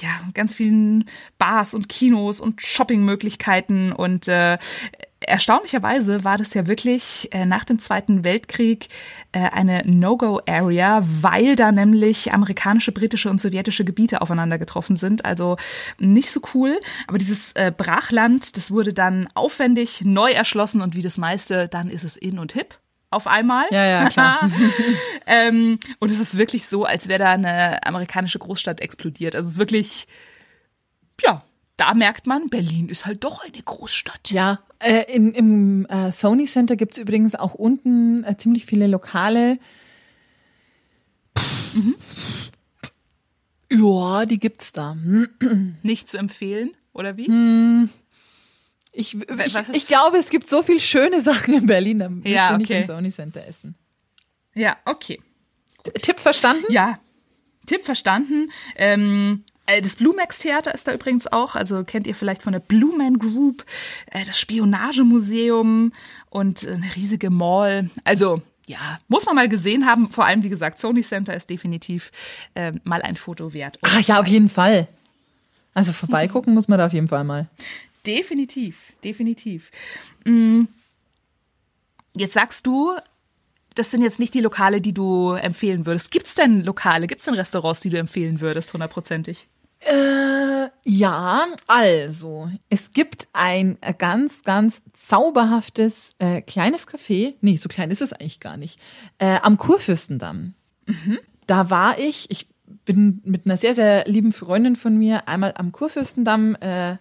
ja, ganz vielen Bars und Kinos und Shoppingmöglichkeiten und äh, erstaunlicherweise war das ja wirklich äh, nach dem Zweiten Weltkrieg äh, eine No-Go-Area, weil da nämlich amerikanische, britische und sowjetische Gebiete aufeinander getroffen sind. Also nicht so cool. Aber dieses äh, Brachland, das wurde dann aufwendig neu erschlossen und wie das meiste, dann ist es in und hip auf einmal. Ja, ja, klar. ähm, und es ist wirklich so, als wäre da eine amerikanische Großstadt explodiert. Also es ist wirklich, ja, da merkt man, Berlin ist halt doch eine Großstadt. Ja, äh, in, im äh, Sony Center gibt's übrigens auch unten äh, ziemlich viele Lokale. Mhm. Ja, die gibt's da. Nicht zu empfehlen, oder wie? Hm. Ich, ich, ich, glaube, es gibt so viel schöne Sachen in Berlin, da müsst ja, okay. nicht im Sony Center essen. Ja, okay. Tipp verstanden? Ja, Tipp verstanden. Ähm, äh, das Blumex Theater ist da übrigens auch, also kennt ihr vielleicht von der Blue Man Group, äh, das Spionagemuseum und eine riesige Mall. Also ja, muss man mal gesehen haben. Vor allem, wie gesagt, Sony Center ist definitiv äh, mal ein Foto wert. Ach ja, auf jeden Fall. Also vorbeigucken muss man da auf jeden Fall mal. Definitiv, definitiv. Mm. Jetzt sagst du, das sind jetzt nicht die Lokale, die du empfehlen würdest. Gibt es denn Lokale, gibt es denn Restaurants, die du empfehlen würdest, hundertprozentig? Äh, ja, also es gibt ein ganz, ganz zauberhaftes äh, kleines Café. Nee, so klein ist es eigentlich gar nicht. Äh, am Kurfürstendamm. Mhm. Da war ich, ich bin mit einer sehr, sehr lieben Freundin von mir einmal am Kurfürstendamm äh,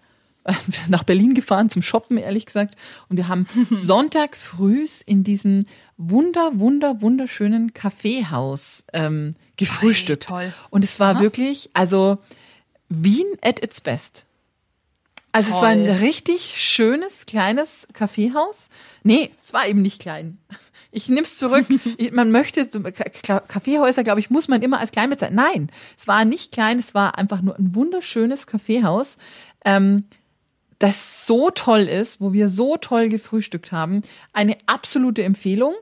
nach Berlin gefahren zum Shoppen, ehrlich gesagt. Und wir haben Sonntag frühs in diesem wunder, wunder, wunderschönen Kaffeehaus ähm, gefrühstückt. Ei, toll. Und es war Aha. wirklich, also Wien at its best. Also Toll. es war ein richtig schönes, kleines Kaffeehaus. Nee, es war eben nicht klein. Ich nehme es zurück. man möchte, Kaffeehäuser, glaube ich, muss man immer als klein bezeichnen. Nein, es war nicht klein, es war einfach nur ein wunderschönes Kaffeehaus, ähm, das so toll ist, wo wir so toll gefrühstückt haben. Eine absolute Empfehlung.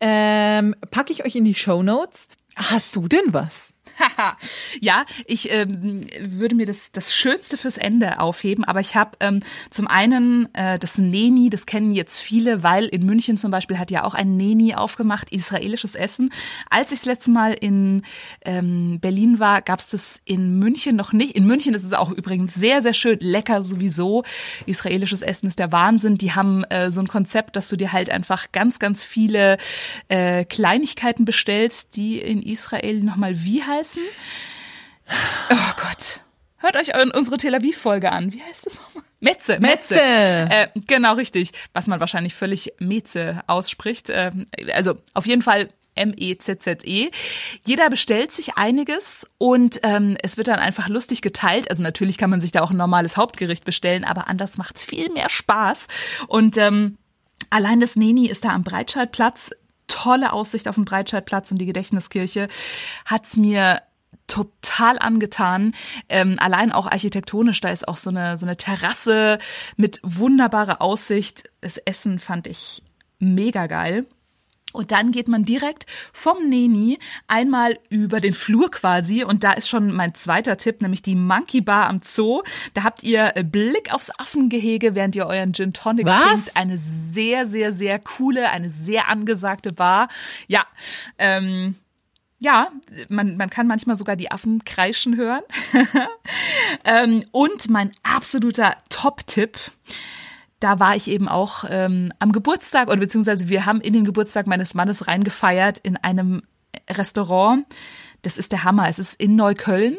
Ähm, packe ich euch in die Show Notes. Hast du denn was? ja, ich ähm, würde mir das, das Schönste fürs Ende aufheben, aber ich habe ähm, zum einen äh, das Neni, das kennen jetzt viele, weil in München zum Beispiel hat ja auch ein Neni aufgemacht, israelisches Essen. Als ich das letzte Mal in ähm, Berlin war, gab es das in München noch nicht. In München ist es auch übrigens sehr, sehr schön, lecker sowieso. Israelisches Essen ist der Wahnsinn. Die haben äh, so ein Konzept, dass du dir halt einfach ganz, ganz viele äh, Kleinigkeiten bestellst, die in Israel nochmal wie heißt essen. Oh Gott. Hört euch unsere Tel Aviv-Folge an. Wie heißt das nochmal? Metze. Metze. Metze. Äh, genau, richtig. Was man wahrscheinlich völlig Metze ausspricht. Äh, also auf jeden Fall M-E-Z-Z-E. -E. Jeder bestellt sich einiges und ähm, es wird dann einfach lustig geteilt. Also natürlich kann man sich da auch ein normales Hauptgericht bestellen, aber anders macht es viel mehr Spaß. Und ähm, allein das Neni ist da am Breitscheidplatz tolle Aussicht auf den Breitscheidplatz und die Gedächtniskirche, hat's mir total angetan. Ähm, allein auch architektonisch, da ist auch so eine, so eine Terrasse mit wunderbarer Aussicht. Das Essen fand ich mega geil. Und dann geht man direkt vom Neni einmal über den Flur quasi. Und da ist schon mein zweiter Tipp, nämlich die Monkey Bar am Zoo. Da habt ihr Blick aufs Affengehege, während ihr euren Gin Tonic Was? trinkt. Eine sehr, sehr, sehr coole, eine sehr angesagte Bar. Ja, ähm, ja, man, man kann manchmal sogar die Affen kreischen hören. ähm, und mein absoluter Top-Tipp da war ich eben auch ähm, am Geburtstag oder beziehungsweise wir haben in den Geburtstag meines Mannes reingefeiert in einem Restaurant. Das ist der Hammer. Es ist in Neukölln,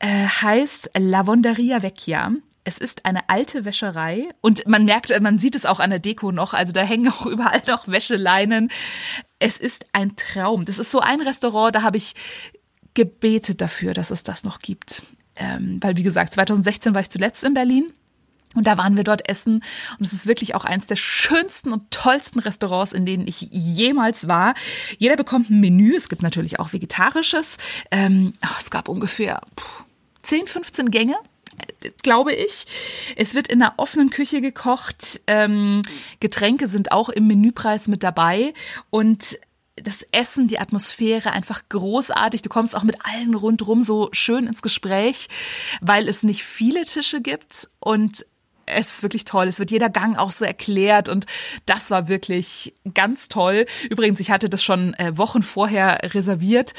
äh, heißt Lavanderia Vecchia. Es ist eine alte Wäscherei und man merkt, man sieht es auch an der Deko noch. Also da hängen auch überall noch Wäscheleinen. Es ist ein Traum. Das ist so ein Restaurant, da habe ich gebetet dafür, dass es das noch gibt. Ähm, weil, wie gesagt, 2016 war ich zuletzt in Berlin und da waren wir dort essen und es ist wirklich auch eins der schönsten und tollsten Restaurants, in denen ich jemals war. Jeder bekommt ein Menü. Es gibt natürlich auch vegetarisches. Ähm, oh, es gab ungefähr 10, 15 Gänge glaube ich. Es wird in einer offenen Küche gekocht. Ähm, Getränke sind auch im Menüpreis mit dabei und das Essen, die Atmosphäre einfach großartig. Du kommst auch mit allen rundrum so schön ins Gespräch, weil es nicht viele Tische gibt und es ist wirklich toll. Es wird jeder Gang auch so erklärt und das war wirklich ganz toll. Übrigens, ich hatte das schon äh, Wochen vorher reserviert.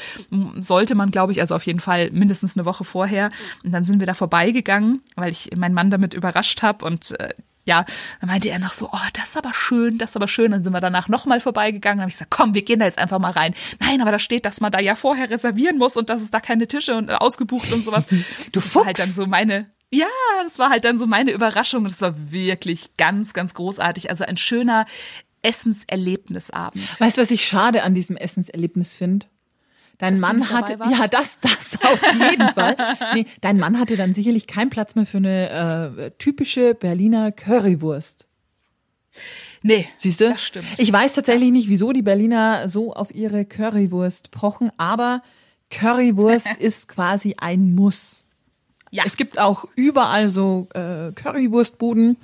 Sollte man, glaube ich, also auf jeden Fall mindestens eine Woche vorher. Und dann sind wir da vorbeigegangen, weil ich meinen Mann damit überrascht habe und äh, ja, dann meinte er noch so, oh, das ist aber schön, das ist aber schön. Dann sind wir danach nochmal vorbeigegangen. Dann habe ich gesagt, komm, wir gehen da jetzt einfach mal rein. Nein, aber da steht, dass man da ja vorher reservieren muss und dass es da keine Tische und ausgebucht und sowas. Du Fuchs. Halt dann so meine, ja, das war halt dann so meine Überraschung und es war wirklich ganz, ganz großartig. Also ein schöner Essenserlebnisabend. Weißt du, was ich schade an diesem Essenserlebnis finde? Dein Dass Mann hatte, ja, das, das auf jeden Fall. Nee, dein Mann hatte dann sicherlich keinen Platz mehr für eine äh, typische Berliner Currywurst. Nee, siehst du? Das stimmt. Ich weiß tatsächlich nicht, wieso die Berliner so auf ihre Currywurst pochen, aber Currywurst ist quasi ein Muss. Ja. Es gibt auch überall so äh, Currywurstbuden.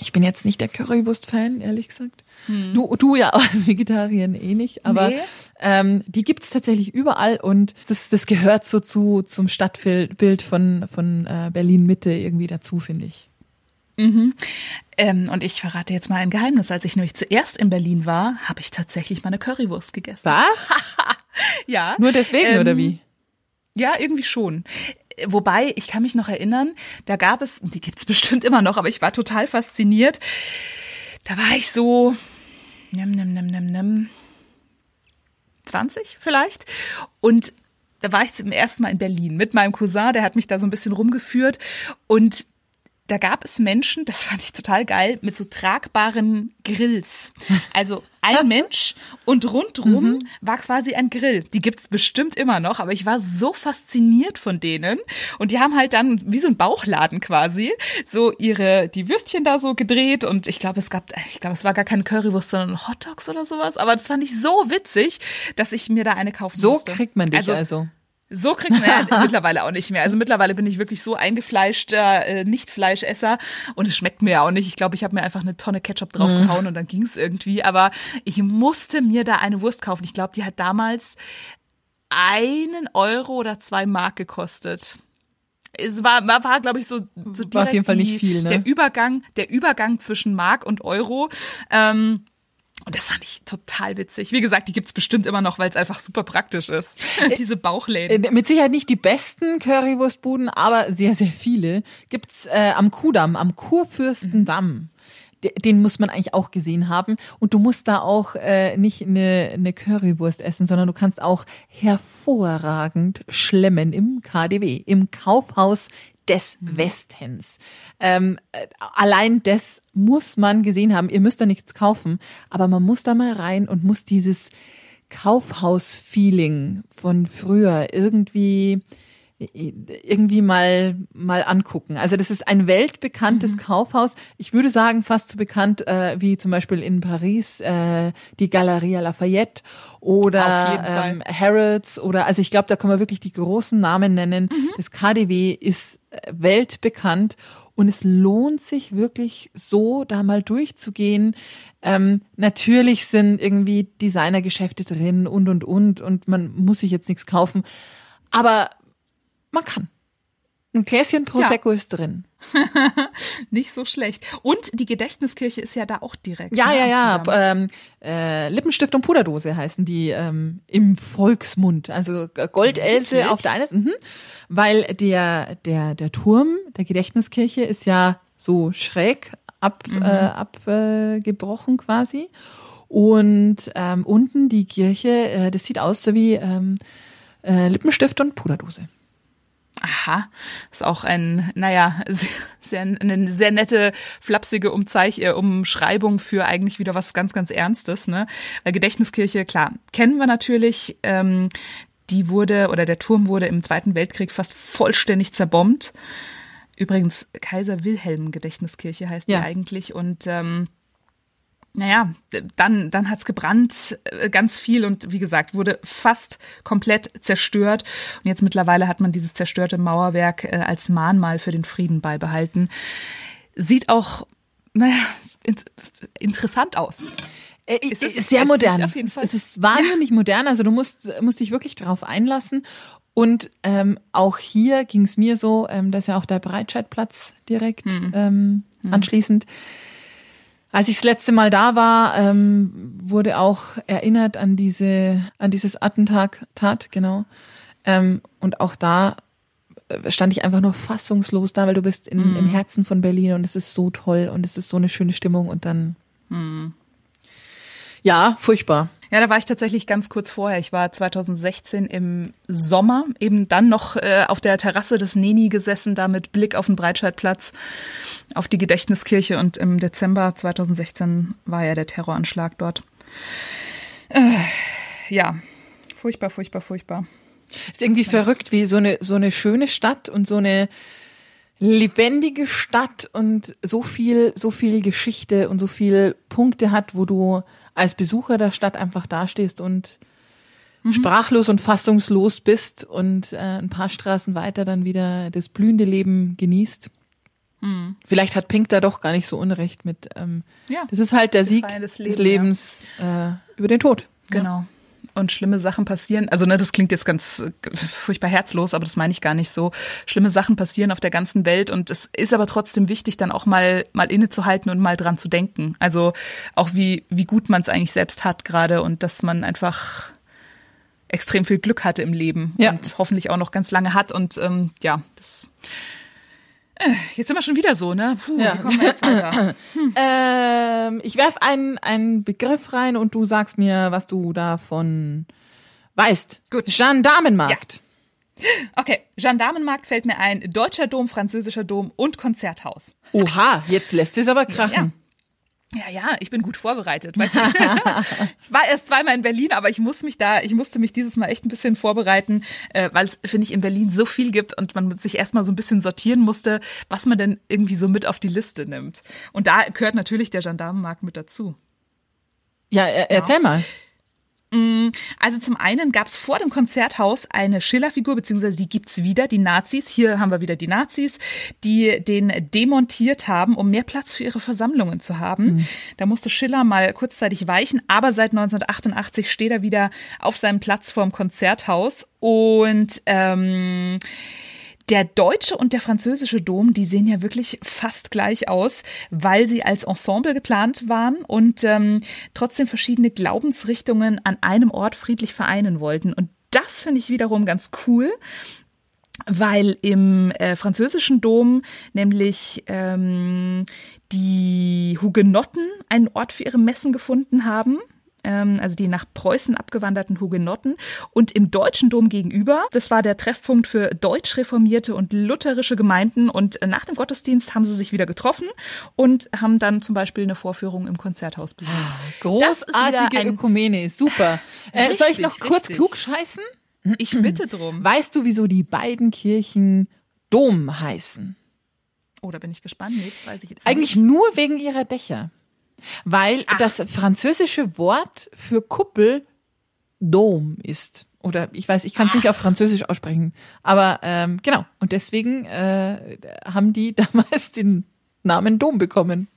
Ich bin jetzt nicht der Currywurst-Fan, ehrlich gesagt. Hm. Du, du ja als Vegetarierin eh nicht, aber nee. ähm, die gibt's tatsächlich überall und das, das gehört so zu zum Stadtbild von, von äh, Berlin Mitte irgendwie dazu, finde ich. Mhm. Ähm, und ich verrate jetzt mal ein Geheimnis. Als ich nämlich zuerst in Berlin war, habe ich tatsächlich meine Currywurst gegessen. Was? ja. Nur deswegen ähm, oder wie? Ja, irgendwie schon. Wobei, ich kann mich noch erinnern, da gab es, die gibt's bestimmt immer noch, aber ich war total fasziniert. Da war ich so, nimm, nimm, nimm, nimm, nimm, 20 vielleicht. Und da war ich zum ersten Mal in Berlin mit meinem Cousin, der hat mich da so ein bisschen rumgeführt. Und da gab es Menschen, das fand ich total geil, mit so tragbaren Grills. Also ein Mensch und rundrum mhm. war quasi ein Grill. Die gibt's bestimmt immer noch, aber ich war so fasziniert von denen. Und die haben halt dann wie so ein Bauchladen quasi so ihre, die Würstchen da so gedreht und ich glaube, es gab, ich glaube, es war gar keine Currywurst, sondern Hot Dogs oder sowas. Aber das fand ich so witzig, dass ich mir da eine kaufen so musste. So kriegt man dich also. also. So kriegt man ja mittlerweile auch nicht mehr. Also mittlerweile bin ich wirklich so eingefleischter äh, Nicht-Fleischesser und es schmeckt mir ja auch nicht. Ich glaube, ich habe mir einfach eine Tonne Ketchup draufgehauen mhm. und dann ging es irgendwie. Aber ich musste mir da eine Wurst kaufen. Ich glaube, die hat damals einen Euro oder zwei Mark gekostet. Es war, war, war glaube ich, so, so direkt war auf jeden Fall nicht viel, ne? der Übergang, der Übergang zwischen Mark und Euro. Ähm, und das fand ich total witzig. Wie gesagt, die gibt's bestimmt immer noch, weil es einfach super praktisch ist. Diese Bauchläden. Äh, mit Sicherheit nicht die besten Currywurstbuden, aber sehr, sehr viele. Gibt's äh, am Kudamm, am Kurfürstendamm. Den muss man eigentlich auch gesehen haben. Und du musst da auch äh, nicht eine, eine Currywurst essen, sondern du kannst auch hervorragend schlemmen im KDW, im Kaufhaus des mhm. Westens. Ähm, äh, allein das muss man gesehen haben. Ihr müsst da nichts kaufen, aber man muss da mal rein und muss dieses Kaufhaus-Feeling von früher irgendwie irgendwie mal mal angucken. Also das ist ein weltbekanntes mhm. Kaufhaus. Ich würde sagen fast so bekannt äh, wie zum Beispiel in Paris äh, die Galeria Lafayette oder ähm, Harrods oder also ich glaube, da kann man wirklich die großen Namen nennen. Mhm. Das KDW ist äh, weltbekannt und es lohnt sich wirklich so, da mal durchzugehen. Ähm, natürlich sind irgendwie Designergeschäfte drin und und und und man muss sich jetzt nichts kaufen. Aber man kann. Ein Gläschen Prosecco ja. ist drin. Nicht so schlecht. Und die Gedächtniskirche ist ja da auch direkt. Ja, ne? ja, ja. Ähm, äh, Lippenstift und Puderdose heißen die ähm, im Volksmund. Also Goldelse auf der einen Seite. Mhm. Weil der, der, der Turm der Gedächtniskirche ist ja so schräg ab, mhm. äh, abgebrochen äh, quasi. Und ähm, unten die Kirche, äh, das sieht aus so wie ähm, äh, Lippenstift und Puderdose. Aha, ist auch ein, naja, sehr, sehr, eine sehr nette, flapsige Umzeich äh, Umschreibung für eigentlich wieder was ganz, ganz Ernstes, ne? Weil Gedächtniskirche, klar, kennen wir natürlich, ähm, die wurde, oder der Turm wurde im Zweiten Weltkrieg fast vollständig zerbombt. Übrigens, Kaiser Wilhelm Gedächtniskirche heißt ja. die eigentlich und ähm, naja, dann, dann hat's gebrannt, äh, ganz viel und wie gesagt, wurde fast komplett zerstört. Und jetzt mittlerweile hat man dieses zerstörte Mauerwerk äh, als Mahnmal für den Frieden beibehalten. Sieht auch, naja, interessant aus. Äh, es ist, sehr modern. Es ist wahnsinnig ja. modern. Also du musst, musst dich wirklich darauf einlassen. Und ähm, auch hier ging es mir so, ähm, dass ja auch der Breitscheidplatz direkt mhm. Ähm, mhm. Als ich das letzte Mal da war, ähm, wurde auch erinnert an diese, an dieses Attentat, Tat, genau. Ähm, und auch da äh, stand ich einfach nur fassungslos da, weil du bist in, mhm. im Herzen von Berlin und es ist so toll und es ist so eine schöne Stimmung und dann, mhm. ja, furchtbar. Ja, da war ich tatsächlich ganz kurz vorher. Ich war 2016 im Sommer eben dann noch äh, auf der Terrasse des Neni gesessen, da mit Blick auf den Breitscheidplatz, auf die Gedächtniskirche und im Dezember 2016 war ja der Terroranschlag dort. Äh, ja, furchtbar, furchtbar, furchtbar. Ist irgendwie verrückt, wie so eine so eine schöne Stadt und so eine lebendige Stadt und so viel so viel Geschichte und so viel Punkte hat, wo du als Besucher der Stadt einfach dastehst und mhm. sprachlos und fassungslos bist und äh, ein paar Straßen weiter dann wieder das blühende Leben genießt. Mhm. Vielleicht hat Pink da doch gar nicht so Unrecht mit. Ähm, ja, das ist halt der Sieg des, Leben, des Lebens ja. äh, über den Tod. Genau. Ja und schlimme Sachen passieren. Also ne, das klingt jetzt ganz äh, furchtbar herzlos, aber das meine ich gar nicht so. Schlimme Sachen passieren auf der ganzen Welt und es ist aber trotzdem wichtig, dann auch mal mal innezuhalten und mal dran zu denken. Also auch wie wie gut man es eigentlich selbst hat gerade und dass man einfach extrem viel Glück hatte im Leben ja. und hoffentlich auch noch ganz lange hat und ähm, ja das Jetzt sind wir schon wieder so, ne? Puh, ja. wie kommen wir jetzt weiter? Hm. ähm, ich werf einen, einen Begriff rein und du sagst mir, was du davon weißt. Gut. Gendarmenmarkt. Okay, Gendarmenmarkt fällt mir ein, deutscher Dom, französischer Dom und Konzerthaus. Oha, jetzt lässt es aber krachen. Ja. Ja, ja, ich bin gut vorbereitet. Weißt du? ich war erst zweimal in Berlin, aber ich muss mich da, ich musste mich dieses Mal echt ein bisschen vorbereiten, äh, weil es, finde ich, in Berlin so viel gibt und man sich erstmal so ein bisschen sortieren musste, was man denn irgendwie so mit auf die Liste nimmt. Und da gehört natürlich der Gendarmenmarkt mit dazu. Ja, er, erzähl ja. mal. Mm, also zum einen gab es vor dem Konzerthaus eine Schiller-Figur, beziehungsweise die gibt's wieder, die Nazis. Hier haben wir wieder die Nazis, die den demontiert haben, um mehr Platz für ihre Versammlungen zu haben. Mhm. Da musste Schiller mal kurzzeitig weichen, aber seit 1988 steht er wieder auf seinem Platz vorm Konzerthaus und ähm, der deutsche und der französische Dom, die sehen ja wirklich fast gleich aus, weil sie als Ensemble geplant waren und ähm, trotzdem verschiedene Glaubensrichtungen an einem Ort friedlich vereinen wollten. Und das finde ich wiederum ganz cool, weil im äh, französischen Dom nämlich ähm, die Hugenotten einen Ort für ihre Messen gefunden haben ähm, also die nach Preußen abgewanderten Hugenotten. Und im Deutschen Dom gegenüber, das war der Treffpunkt für deutsch reformierte und lutherische Gemeinden. Und äh, nach dem Gottesdienst haben sie sich wieder getroffen und haben dann zum Beispiel eine Vorführung im Konzerthaus besucht. Ah, großartige Ökumene, super. Äh, richtig, soll ich noch kurz richtig. klug scheißen? Ich bitte drum. Weißt du, wieso die beiden Kirchen Dom heißen? Oh, da bin ich gespannt. Nee, Eigentlich nicht. nur wegen ihrer Dächer. Weil Ach. das französische Wort für Kuppel Dom ist. Oder ich weiß, ich kann es nicht auf Französisch aussprechen. Aber ähm, genau. Und deswegen äh, haben die damals den Namen Dom bekommen.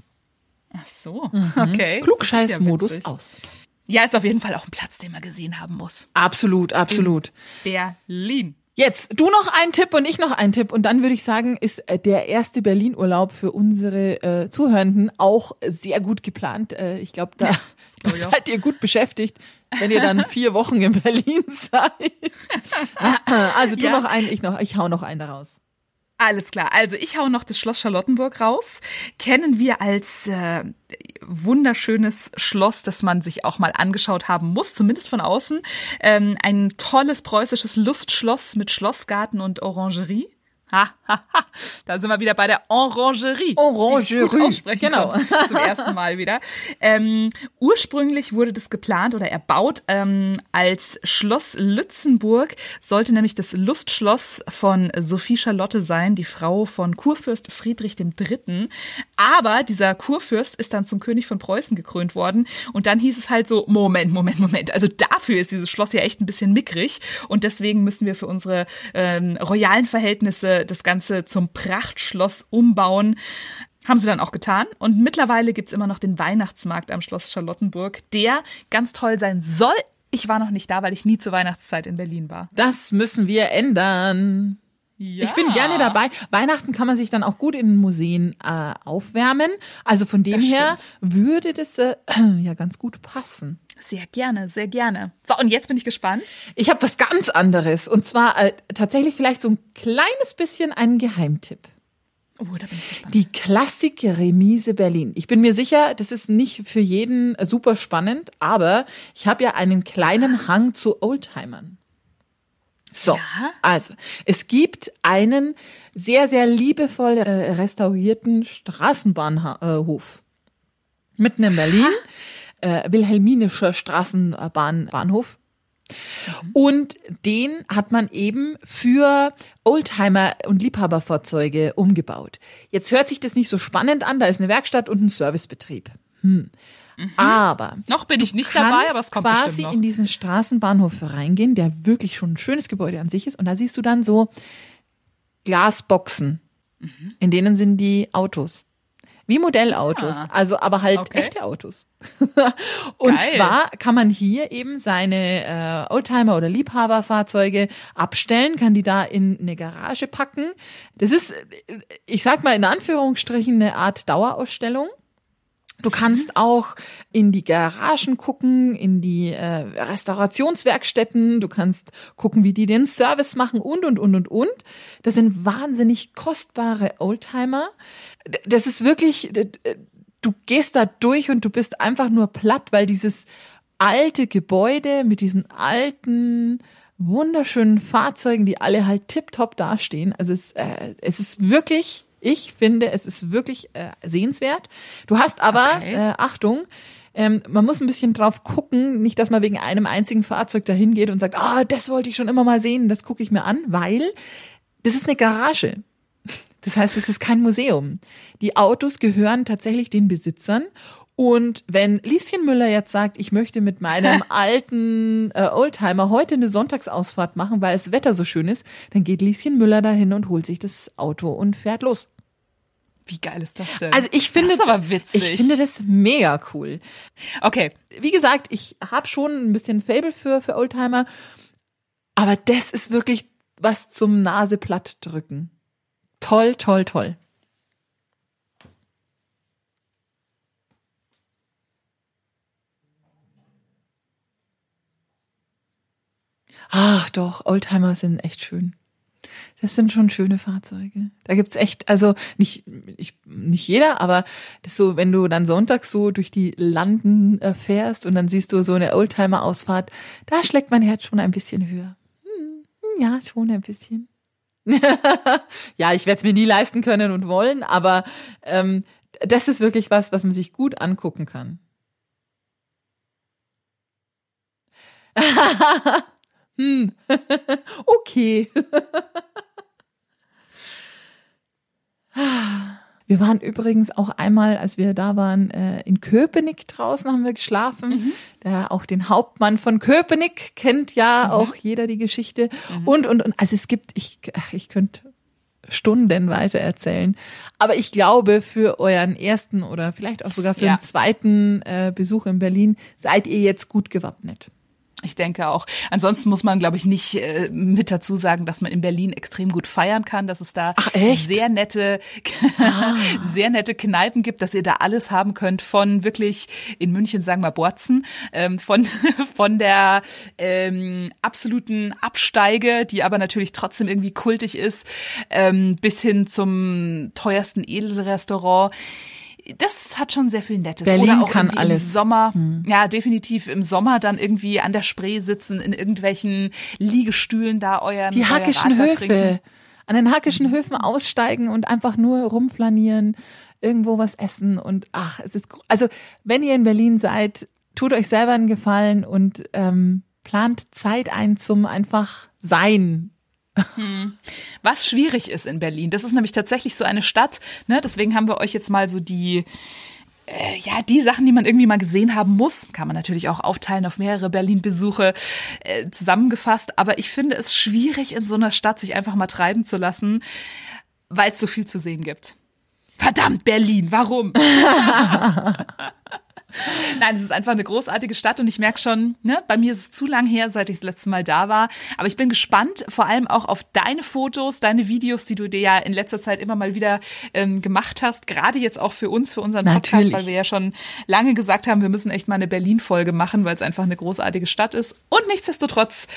Ach so, mhm. okay. Klugscheißmodus ja aus. Ja, ist auf jeden Fall auch ein Platz, den man gesehen haben muss. Absolut, absolut. In Berlin. Jetzt, du noch einen Tipp und ich noch einen Tipp. Und dann würde ich sagen, ist äh, der erste Berlin-Urlaub für unsere äh, Zuhörenden auch sehr gut geplant. Äh, ich glaube, da, ja, da seid ihr gut beschäftigt, wenn ihr dann vier Wochen in Berlin seid. also du ja. noch einen, ich noch, ich hau noch einen daraus. Alles klar. Also ich hau noch das Schloss Charlottenburg raus. Kennen wir als äh, wunderschönes Schloss, das man sich auch mal angeschaut haben muss, zumindest von außen. Ähm, ein tolles preußisches Lustschloss mit Schlossgarten und Orangerie. Ha, ha, ha. Da sind wir wieder bei der Orangerie. Orangerie. Genau. Zum ersten Mal wieder. Ähm, ursprünglich wurde das geplant oder erbaut ähm, als Schloss Lützenburg, sollte nämlich das Lustschloss von Sophie Charlotte sein, die Frau von Kurfürst Friedrich III. Aber dieser Kurfürst ist dann zum König von Preußen gekrönt worden. Und dann hieß es halt so, Moment, Moment, Moment. Also dafür ist dieses Schloss ja echt ein bisschen mickrig. Und deswegen müssen wir für unsere ähm, royalen Verhältnisse das Ganze zum Prachtschloss umbauen. Haben sie dann auch getan. Und mittlerweile gibt es immer noch den Weihnachtsmarkt am Schloss Charlottenburg, der ganz toll sein soll. Ich war noch nicht da, weil ich nie zur Weihnachtszeit in Berlin war. Das müssen wir ändern. Ja. Ich bin gerne dabei. Weihnachten kann man sich dann auch gut in Museen äh, aufwärmen. Also von dem das her stimmt. würde das äh, ja ganz gut passen. Sehr gerne, sehr gerne. So, und jetzt bin ich gespannt. Ich habe was ganz anderes. Und zwar äh, tatsächlich vielleicht so ein kleines bisschen einen Geheimtipp. Oh, da bin ich gespannt. Die Klassik Remise Berlin. Ich bin mir sicher, das ist nicht für jeden super spannend, aber ich habe ja einen kleinen Hang zu Oldtimern. So, ja? also es gibt einen sehr, sehr liebevoll äh, restaurierten Straßenbahnhof mitten in Berlin. Ha? Äh, Wilhelminischer Straßenbahnhof. Mhm. Und den hat man eben für Oldtimer und Liebhaberfahrzeuge umgebaut. Jetzt hört sich das nicht so spannend an, da ist eine Werkstatt und ein Servicebetrieb. Hm. Mhm. Aber noch bin ich nicht dabei, aber es kommt quasi in diesen Straßenbahnhof reingehen, der wirklich schon ein schönes Gebäude an sich ist. Und da siehst du dann so Glasboxen, mhm. in denen sind die Autos. Wie Modellautos, ah, also aber halt okay. echte Autos. und Geil. zwar kann man hier eben seine äh, Oldtimer oder Liebhaberfahrzeuge abstellen, kann die da in eine Garage packen. Das ist, ich sag mal in Anführungsstrichen, eine Art Dauerausstellung. Du kannst auch in die Garagen gucken, in die äh, Restaurationswerkstätten, du kannst gucken, wie die den Service machen und, und, und, und, und. Das sind wahnsinnig kostbare Oldtimer. Das ist wirklich, du gehst da durch und du bist einfach nur platt, weil dieses alte Gebäude mit diesen alten wunderschönen Fahrzeugen, die alle halt tipptopp dastehen. Also es, äh, es ist wirklich, ich finde, es ist wirklich äh, sehenswert. Du hast aber, okay. äh, Achtung, ähm, man muss ein bisschen drauf gucken, nicht, dass man wegen einem einzigen Fahrzeug dahin geht und sagt, ah, das wollte ich schon immer mal sehen, das gucke ich mir an, weil das ist eine Garage. Das heißt, es ist kein Museum. Die Autos gehören tatsächlich den Besitzern und wenn Lieschen Müller jetzt sagt, ich möchte mit meinem alten äh, Oldtimer heute eine Sonntagsausfahrt machen, weil das Wetter so schön ist, dann geht Lieschen Müller dahin und holt sich das Auto und fährt los. Wie geil ist das denn? Also ich finde, das ist aber witzig. ich finde das mega cool. Okay. Wie gesagt, ich habe schon ein bisschen Fable für, für Oldtimer, aber das ist wirklich was zum Naseplatt drücken. Toll, toll, toll. Ach doch, Oldtimer sind echt schön. Das sind schon schöne Fahrzeuge. Da gibt's echt, also nicht, ich, nicht jeder, aber das so, wenn du dann sonntags so durch die Landen äh, fährst und dann siehst du so eine Oldtimer-Ausfahrt, da schlägt mein Herz schon ein bisschen höher. Hm, hm ja, schon ein bisschen. ja, ich werde es mir nie leisten können und wollen, aber ähm, das ist wirklich was, was man sich gut angucken kann. Hm. okay. Wir waren übrigens auch einmal, als wir da waren, äh, in Köpenick draußen haben wir geschlafen. Mhm. Der auch den Hauptmann von Köpenick kennt ja mhm. auch jeder die Geschichte. Mhm. Und, und, und, also es gibt, ich, ach, ich könnte Stunden weiter erzählen. Aber ich glaube, für euren ersten oder vielleicht auch sogar für ja. den zweiten äh, Besuch in Berlin seid ihr jetzt gut gewappnet. Ich denke auch. Ansonsten muss man, glaube ich, nicht äh, mit dazu sagen, dass man in Berlin extrem gut feiern kann, dass es da sehr nette, ah. sehr nette Kneipen gibt, dass ihr da alles haben könnt von wirklich in München sagen wir Borzen, ähm, von von der ähm, absoluten Absteige, die aber natürlich trotzdem irgendwie kultig ist, ähm, bis hin zum teuersten Edelrestaurant das hat schon sehr viel Nettes. Berlin Oder auch kann alles. Im Sommer, hm. ja, definitiv im Sommer dann irgendwie an der Spree sitzen, in irgendwelchen Liegestühlen da euren Die hackischen Höfe. Trinken. An den hackischen Höfen aussteigen und einfach nur rumflanieren, irgendwo was essen und ach, es ist, also wenn ihr in Berlin seid, tut euch selber einen Gefallen und ähm, plant Zeit ein zum einfach sein hm. Was schwierig ist in Berlin, das ist nämlich tatsächlich so eine Stadt, ne? deswegen haben wir euch jetzt mal so die, äh, ja, die Sachen, die man irgendwie mal gesehen haben muss, kann man natürlich auch aufteilen auf mehrere Berlin-Besuche äh, zusammengefasst. Aber ich finde es schwierig, in so einer Stadt sich einfach mal treiben zu lassen, weil es so viel zu sehen gibt. Verdammt, Berlin, warum? Nein, es ist einfach eine großartige Stadt und ich merke schon, ne, bei mir ist es zu lang her, seit ich das letzte Mal da war. Aber ich bin gespannt, vor allem auch auf deine Fotos, deine Videos, die du dir ja in letzter Zeit immer mal wieder ähm, gemacht hast. Gerade jetzt auch für uns, für unseren Podcast, Natürlich. weil wir ja schon lange gesagt haben, wir müssen echt mal eine Berlin-Folge machen, weil es einfach eine großartige Stadt ist. Und nichtsdestotrotz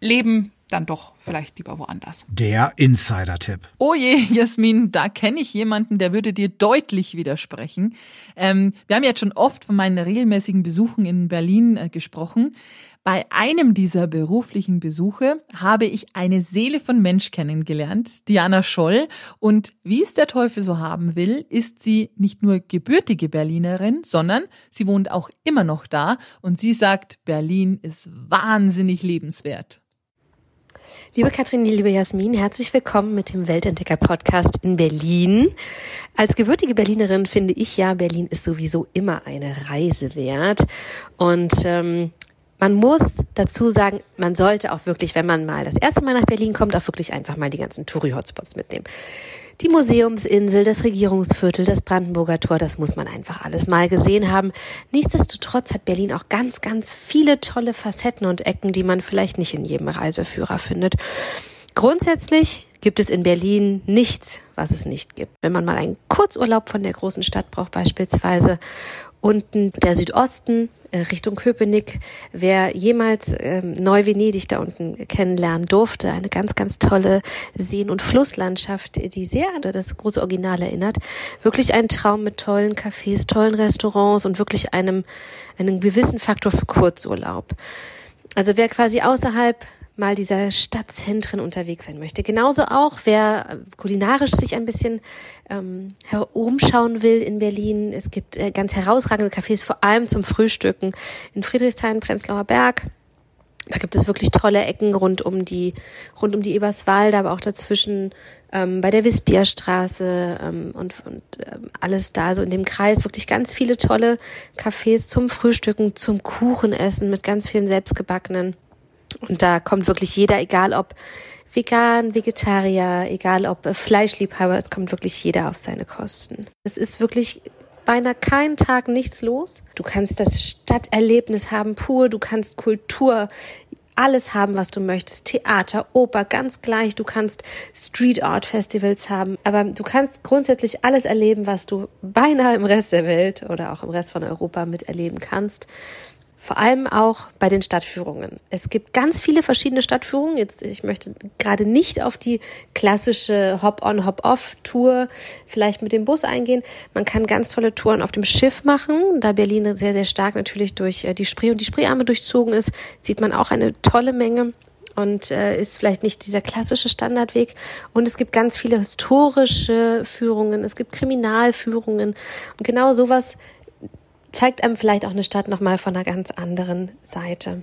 leben dann doch vielleicht lieber woanders. Der Insider-Tipp. Oh je, Jasmin, da kenne ich jemanden, der würde dir deutlich widersprechen. Ähm, wir haben jetzt schon oft von meinen regelmäßigen Besuchen in Berlin äh, gesprochen. Bei einem dieser beruflichen Besuche habe ich eine Seele von Mensch kennengelernt, Diana Scholl. Und wie es der Teufel so haben will, ist sie nicht nur gebürtige Berlinerin, sondern sie wohnt auch immer noch da. Und sie sagt, Berlin ist wahnsinnig lebenswert. Liebe Katrin, liebe Jasmin, herzlich willkommen mit dem Weltentdecker Podcast in Berlin. Als gebürtige Berlinerin finde ich ja, Berlin ist sowieso immer eine Reise wert. Und ähm, man muss dazu sagen, man sollte auch wirklich, wenn man mal das erste Mal nach Berlin kommt, auch wirklich einfach mal die ganzen Touri-Hotspots mitnehmen die Museumsinsel, das Regierungsviertel, das Brandenburger Tor, das muss man einfach alles mal gesehen haben. Nichtsdestotrotz hat Berlin auch ganz, ganz viele tolle Facetten und Ecken, die man vielleicht nicht in jedem Reiseführer findet. Grundsätzlich gibt es in Berlin nichts, was es nicht gibt. Wenn man mal einen Kurzurlaub von der großen Stadt braucht beispielsweise, unten der Südosten Richtung Köpenick. Wer jemals ähm, Neu-Venedig da unten kennenlernen durfte, eine ganz, ganz tolle Seen- und Flusslandschaft, die sehr an das große Original erinnert. Wirklich ein Traum mit tollen Cafés, tollen Restaurants und wirklich einem, einem gewissen Faktor für Kurzurlaub. Also wer quasi außerhalb mal dieser Stadtzentren unterwegs sein möchte. Genauso auch, wer kulinarisch sich ein bisschen ähm, herumschauen will in Berlin. Es gibt äh, ganz herausragende Cafés, vor allem zum Frühstücken in Friedrichshain, Prenzlauer Berg. Da gibt es wirklich tolle Ecken rund um die, rund um die Eberswalde, aber auch dazwischen ähm, bei der Wispierstraße ähm, und, und ähm, alles da, so in dem Kreis, wirklich ganz viele tolle Cafés zum Frühstücken, zum Kuchenessen mit ganz vielen selbstgebackenen. Und da kommt wirklich jeder, egal ob vegan, Vegetarier, egal ob äh, Fleischliebhaber, es kommt wirklich jeder auf seine Kosten. Es ist wirklich beinahe keinen Tag nichts los. Du kannst das Stadterlebnis haben pur, du kannst Kultur, alles haben, was du möchtest. Theater, Oper, ganz gleich. Du kannst Street Art Festivals haben. Aber du kannst grundsätzlich alles erleben, was du beinahe im Rest der Welt oder auch im Rest von Europa miterleben kannst. Vor allem auch bei den Stadtführungen. Es gibt ganz viele verschiedene Stadtführungen. Jetzt, ich möchte gerade nicht auf die klassische Hop-on, Hop-off-Tour vielleicht mit dem Bus eingehen. Man kann ganz tolle Touren auf dem Schiff machen. Da Berlin sehr, sehr stark natürlich durch äh, die Spree und die Spreearme durchzogen ist, sieht man auch eine tolle Menge und äh, ist vielleicht nicht dieser klassische Standardweg. Und es gibt ganz viele historische Führungen, es gibt Kriminalführungen und genau sowas zeigt einem vielleicht auch eine Stadt nochmal von einer ganz anderen Seite.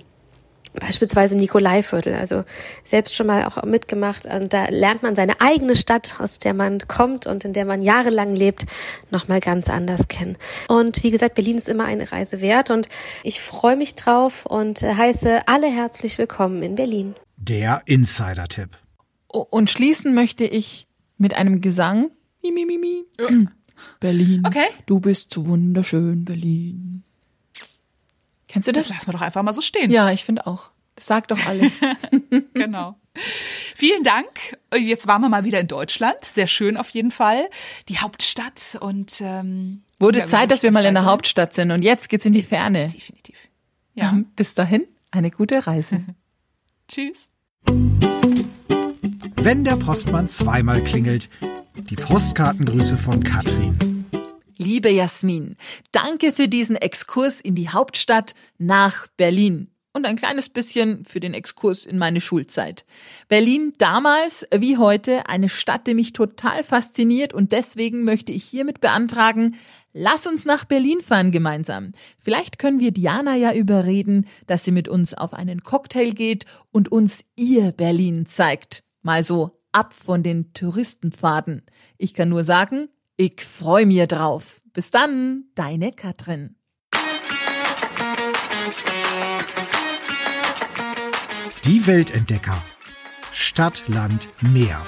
Beispielsweise im Nikolaiviertel, also selbst schon mal auch mitgemacht. Und da lernt man seine eigene Stadt, aus der man kommt und in der man jahrelang lebt, nochmal ganz anders kennen. Und wie gesagt, Berlin ist immer eine Reise wert und ich freue mich drauf und heiße alle herzlich willkommen in Berlin. Der Insider-Tipp. Und schließen möchte ich mit einem Gesang. Mi, mi, mi, mi. Berlin. Okay. Du bist so wunderschön, Berlin. Kennst du das? Das lassen wir doch einfach mal so stehen. Ja, ich finde auch. Das sagt doch alles. genau. Vielen Dank. Jetzt waren wir mal wieder in Deutschland. Sehr schön auf jeden Fall. Die Hauptstadt und ähm, wurde ja, Zeit, dass wir mal in der Hauptstadt sind. Und jetzt geht's in die Ferne. Definitiv. Ja. Bis dahin eine gute Reise. Tschüss. Wenn der Postmann zweimal klingelt, die Postkartengrüße von Katrin. Liebe Jasmin, danke für diesen Exkurs in die Hauptstadt nach Berlin und ein kleines bisschen für den Exkurs in meine Schulzeit. Berlin damals wie heute eine Stadt, die mich total fasziniert und deswegen möchte ich hiermit beantragen, lass uns nach Berlin fahren gemeinsam. Vielleicht können wir Diana ja überreden, dass sie mit uns auf einen Cocktail geht und uns ihr Berlin zeigt. Mal so ab von den Touristenpfaden. Ich kann nur sagen, ich freu mir drauf. Bis dann, deine Katrin. Die Weltentdecker. Stadt, Land, Meer.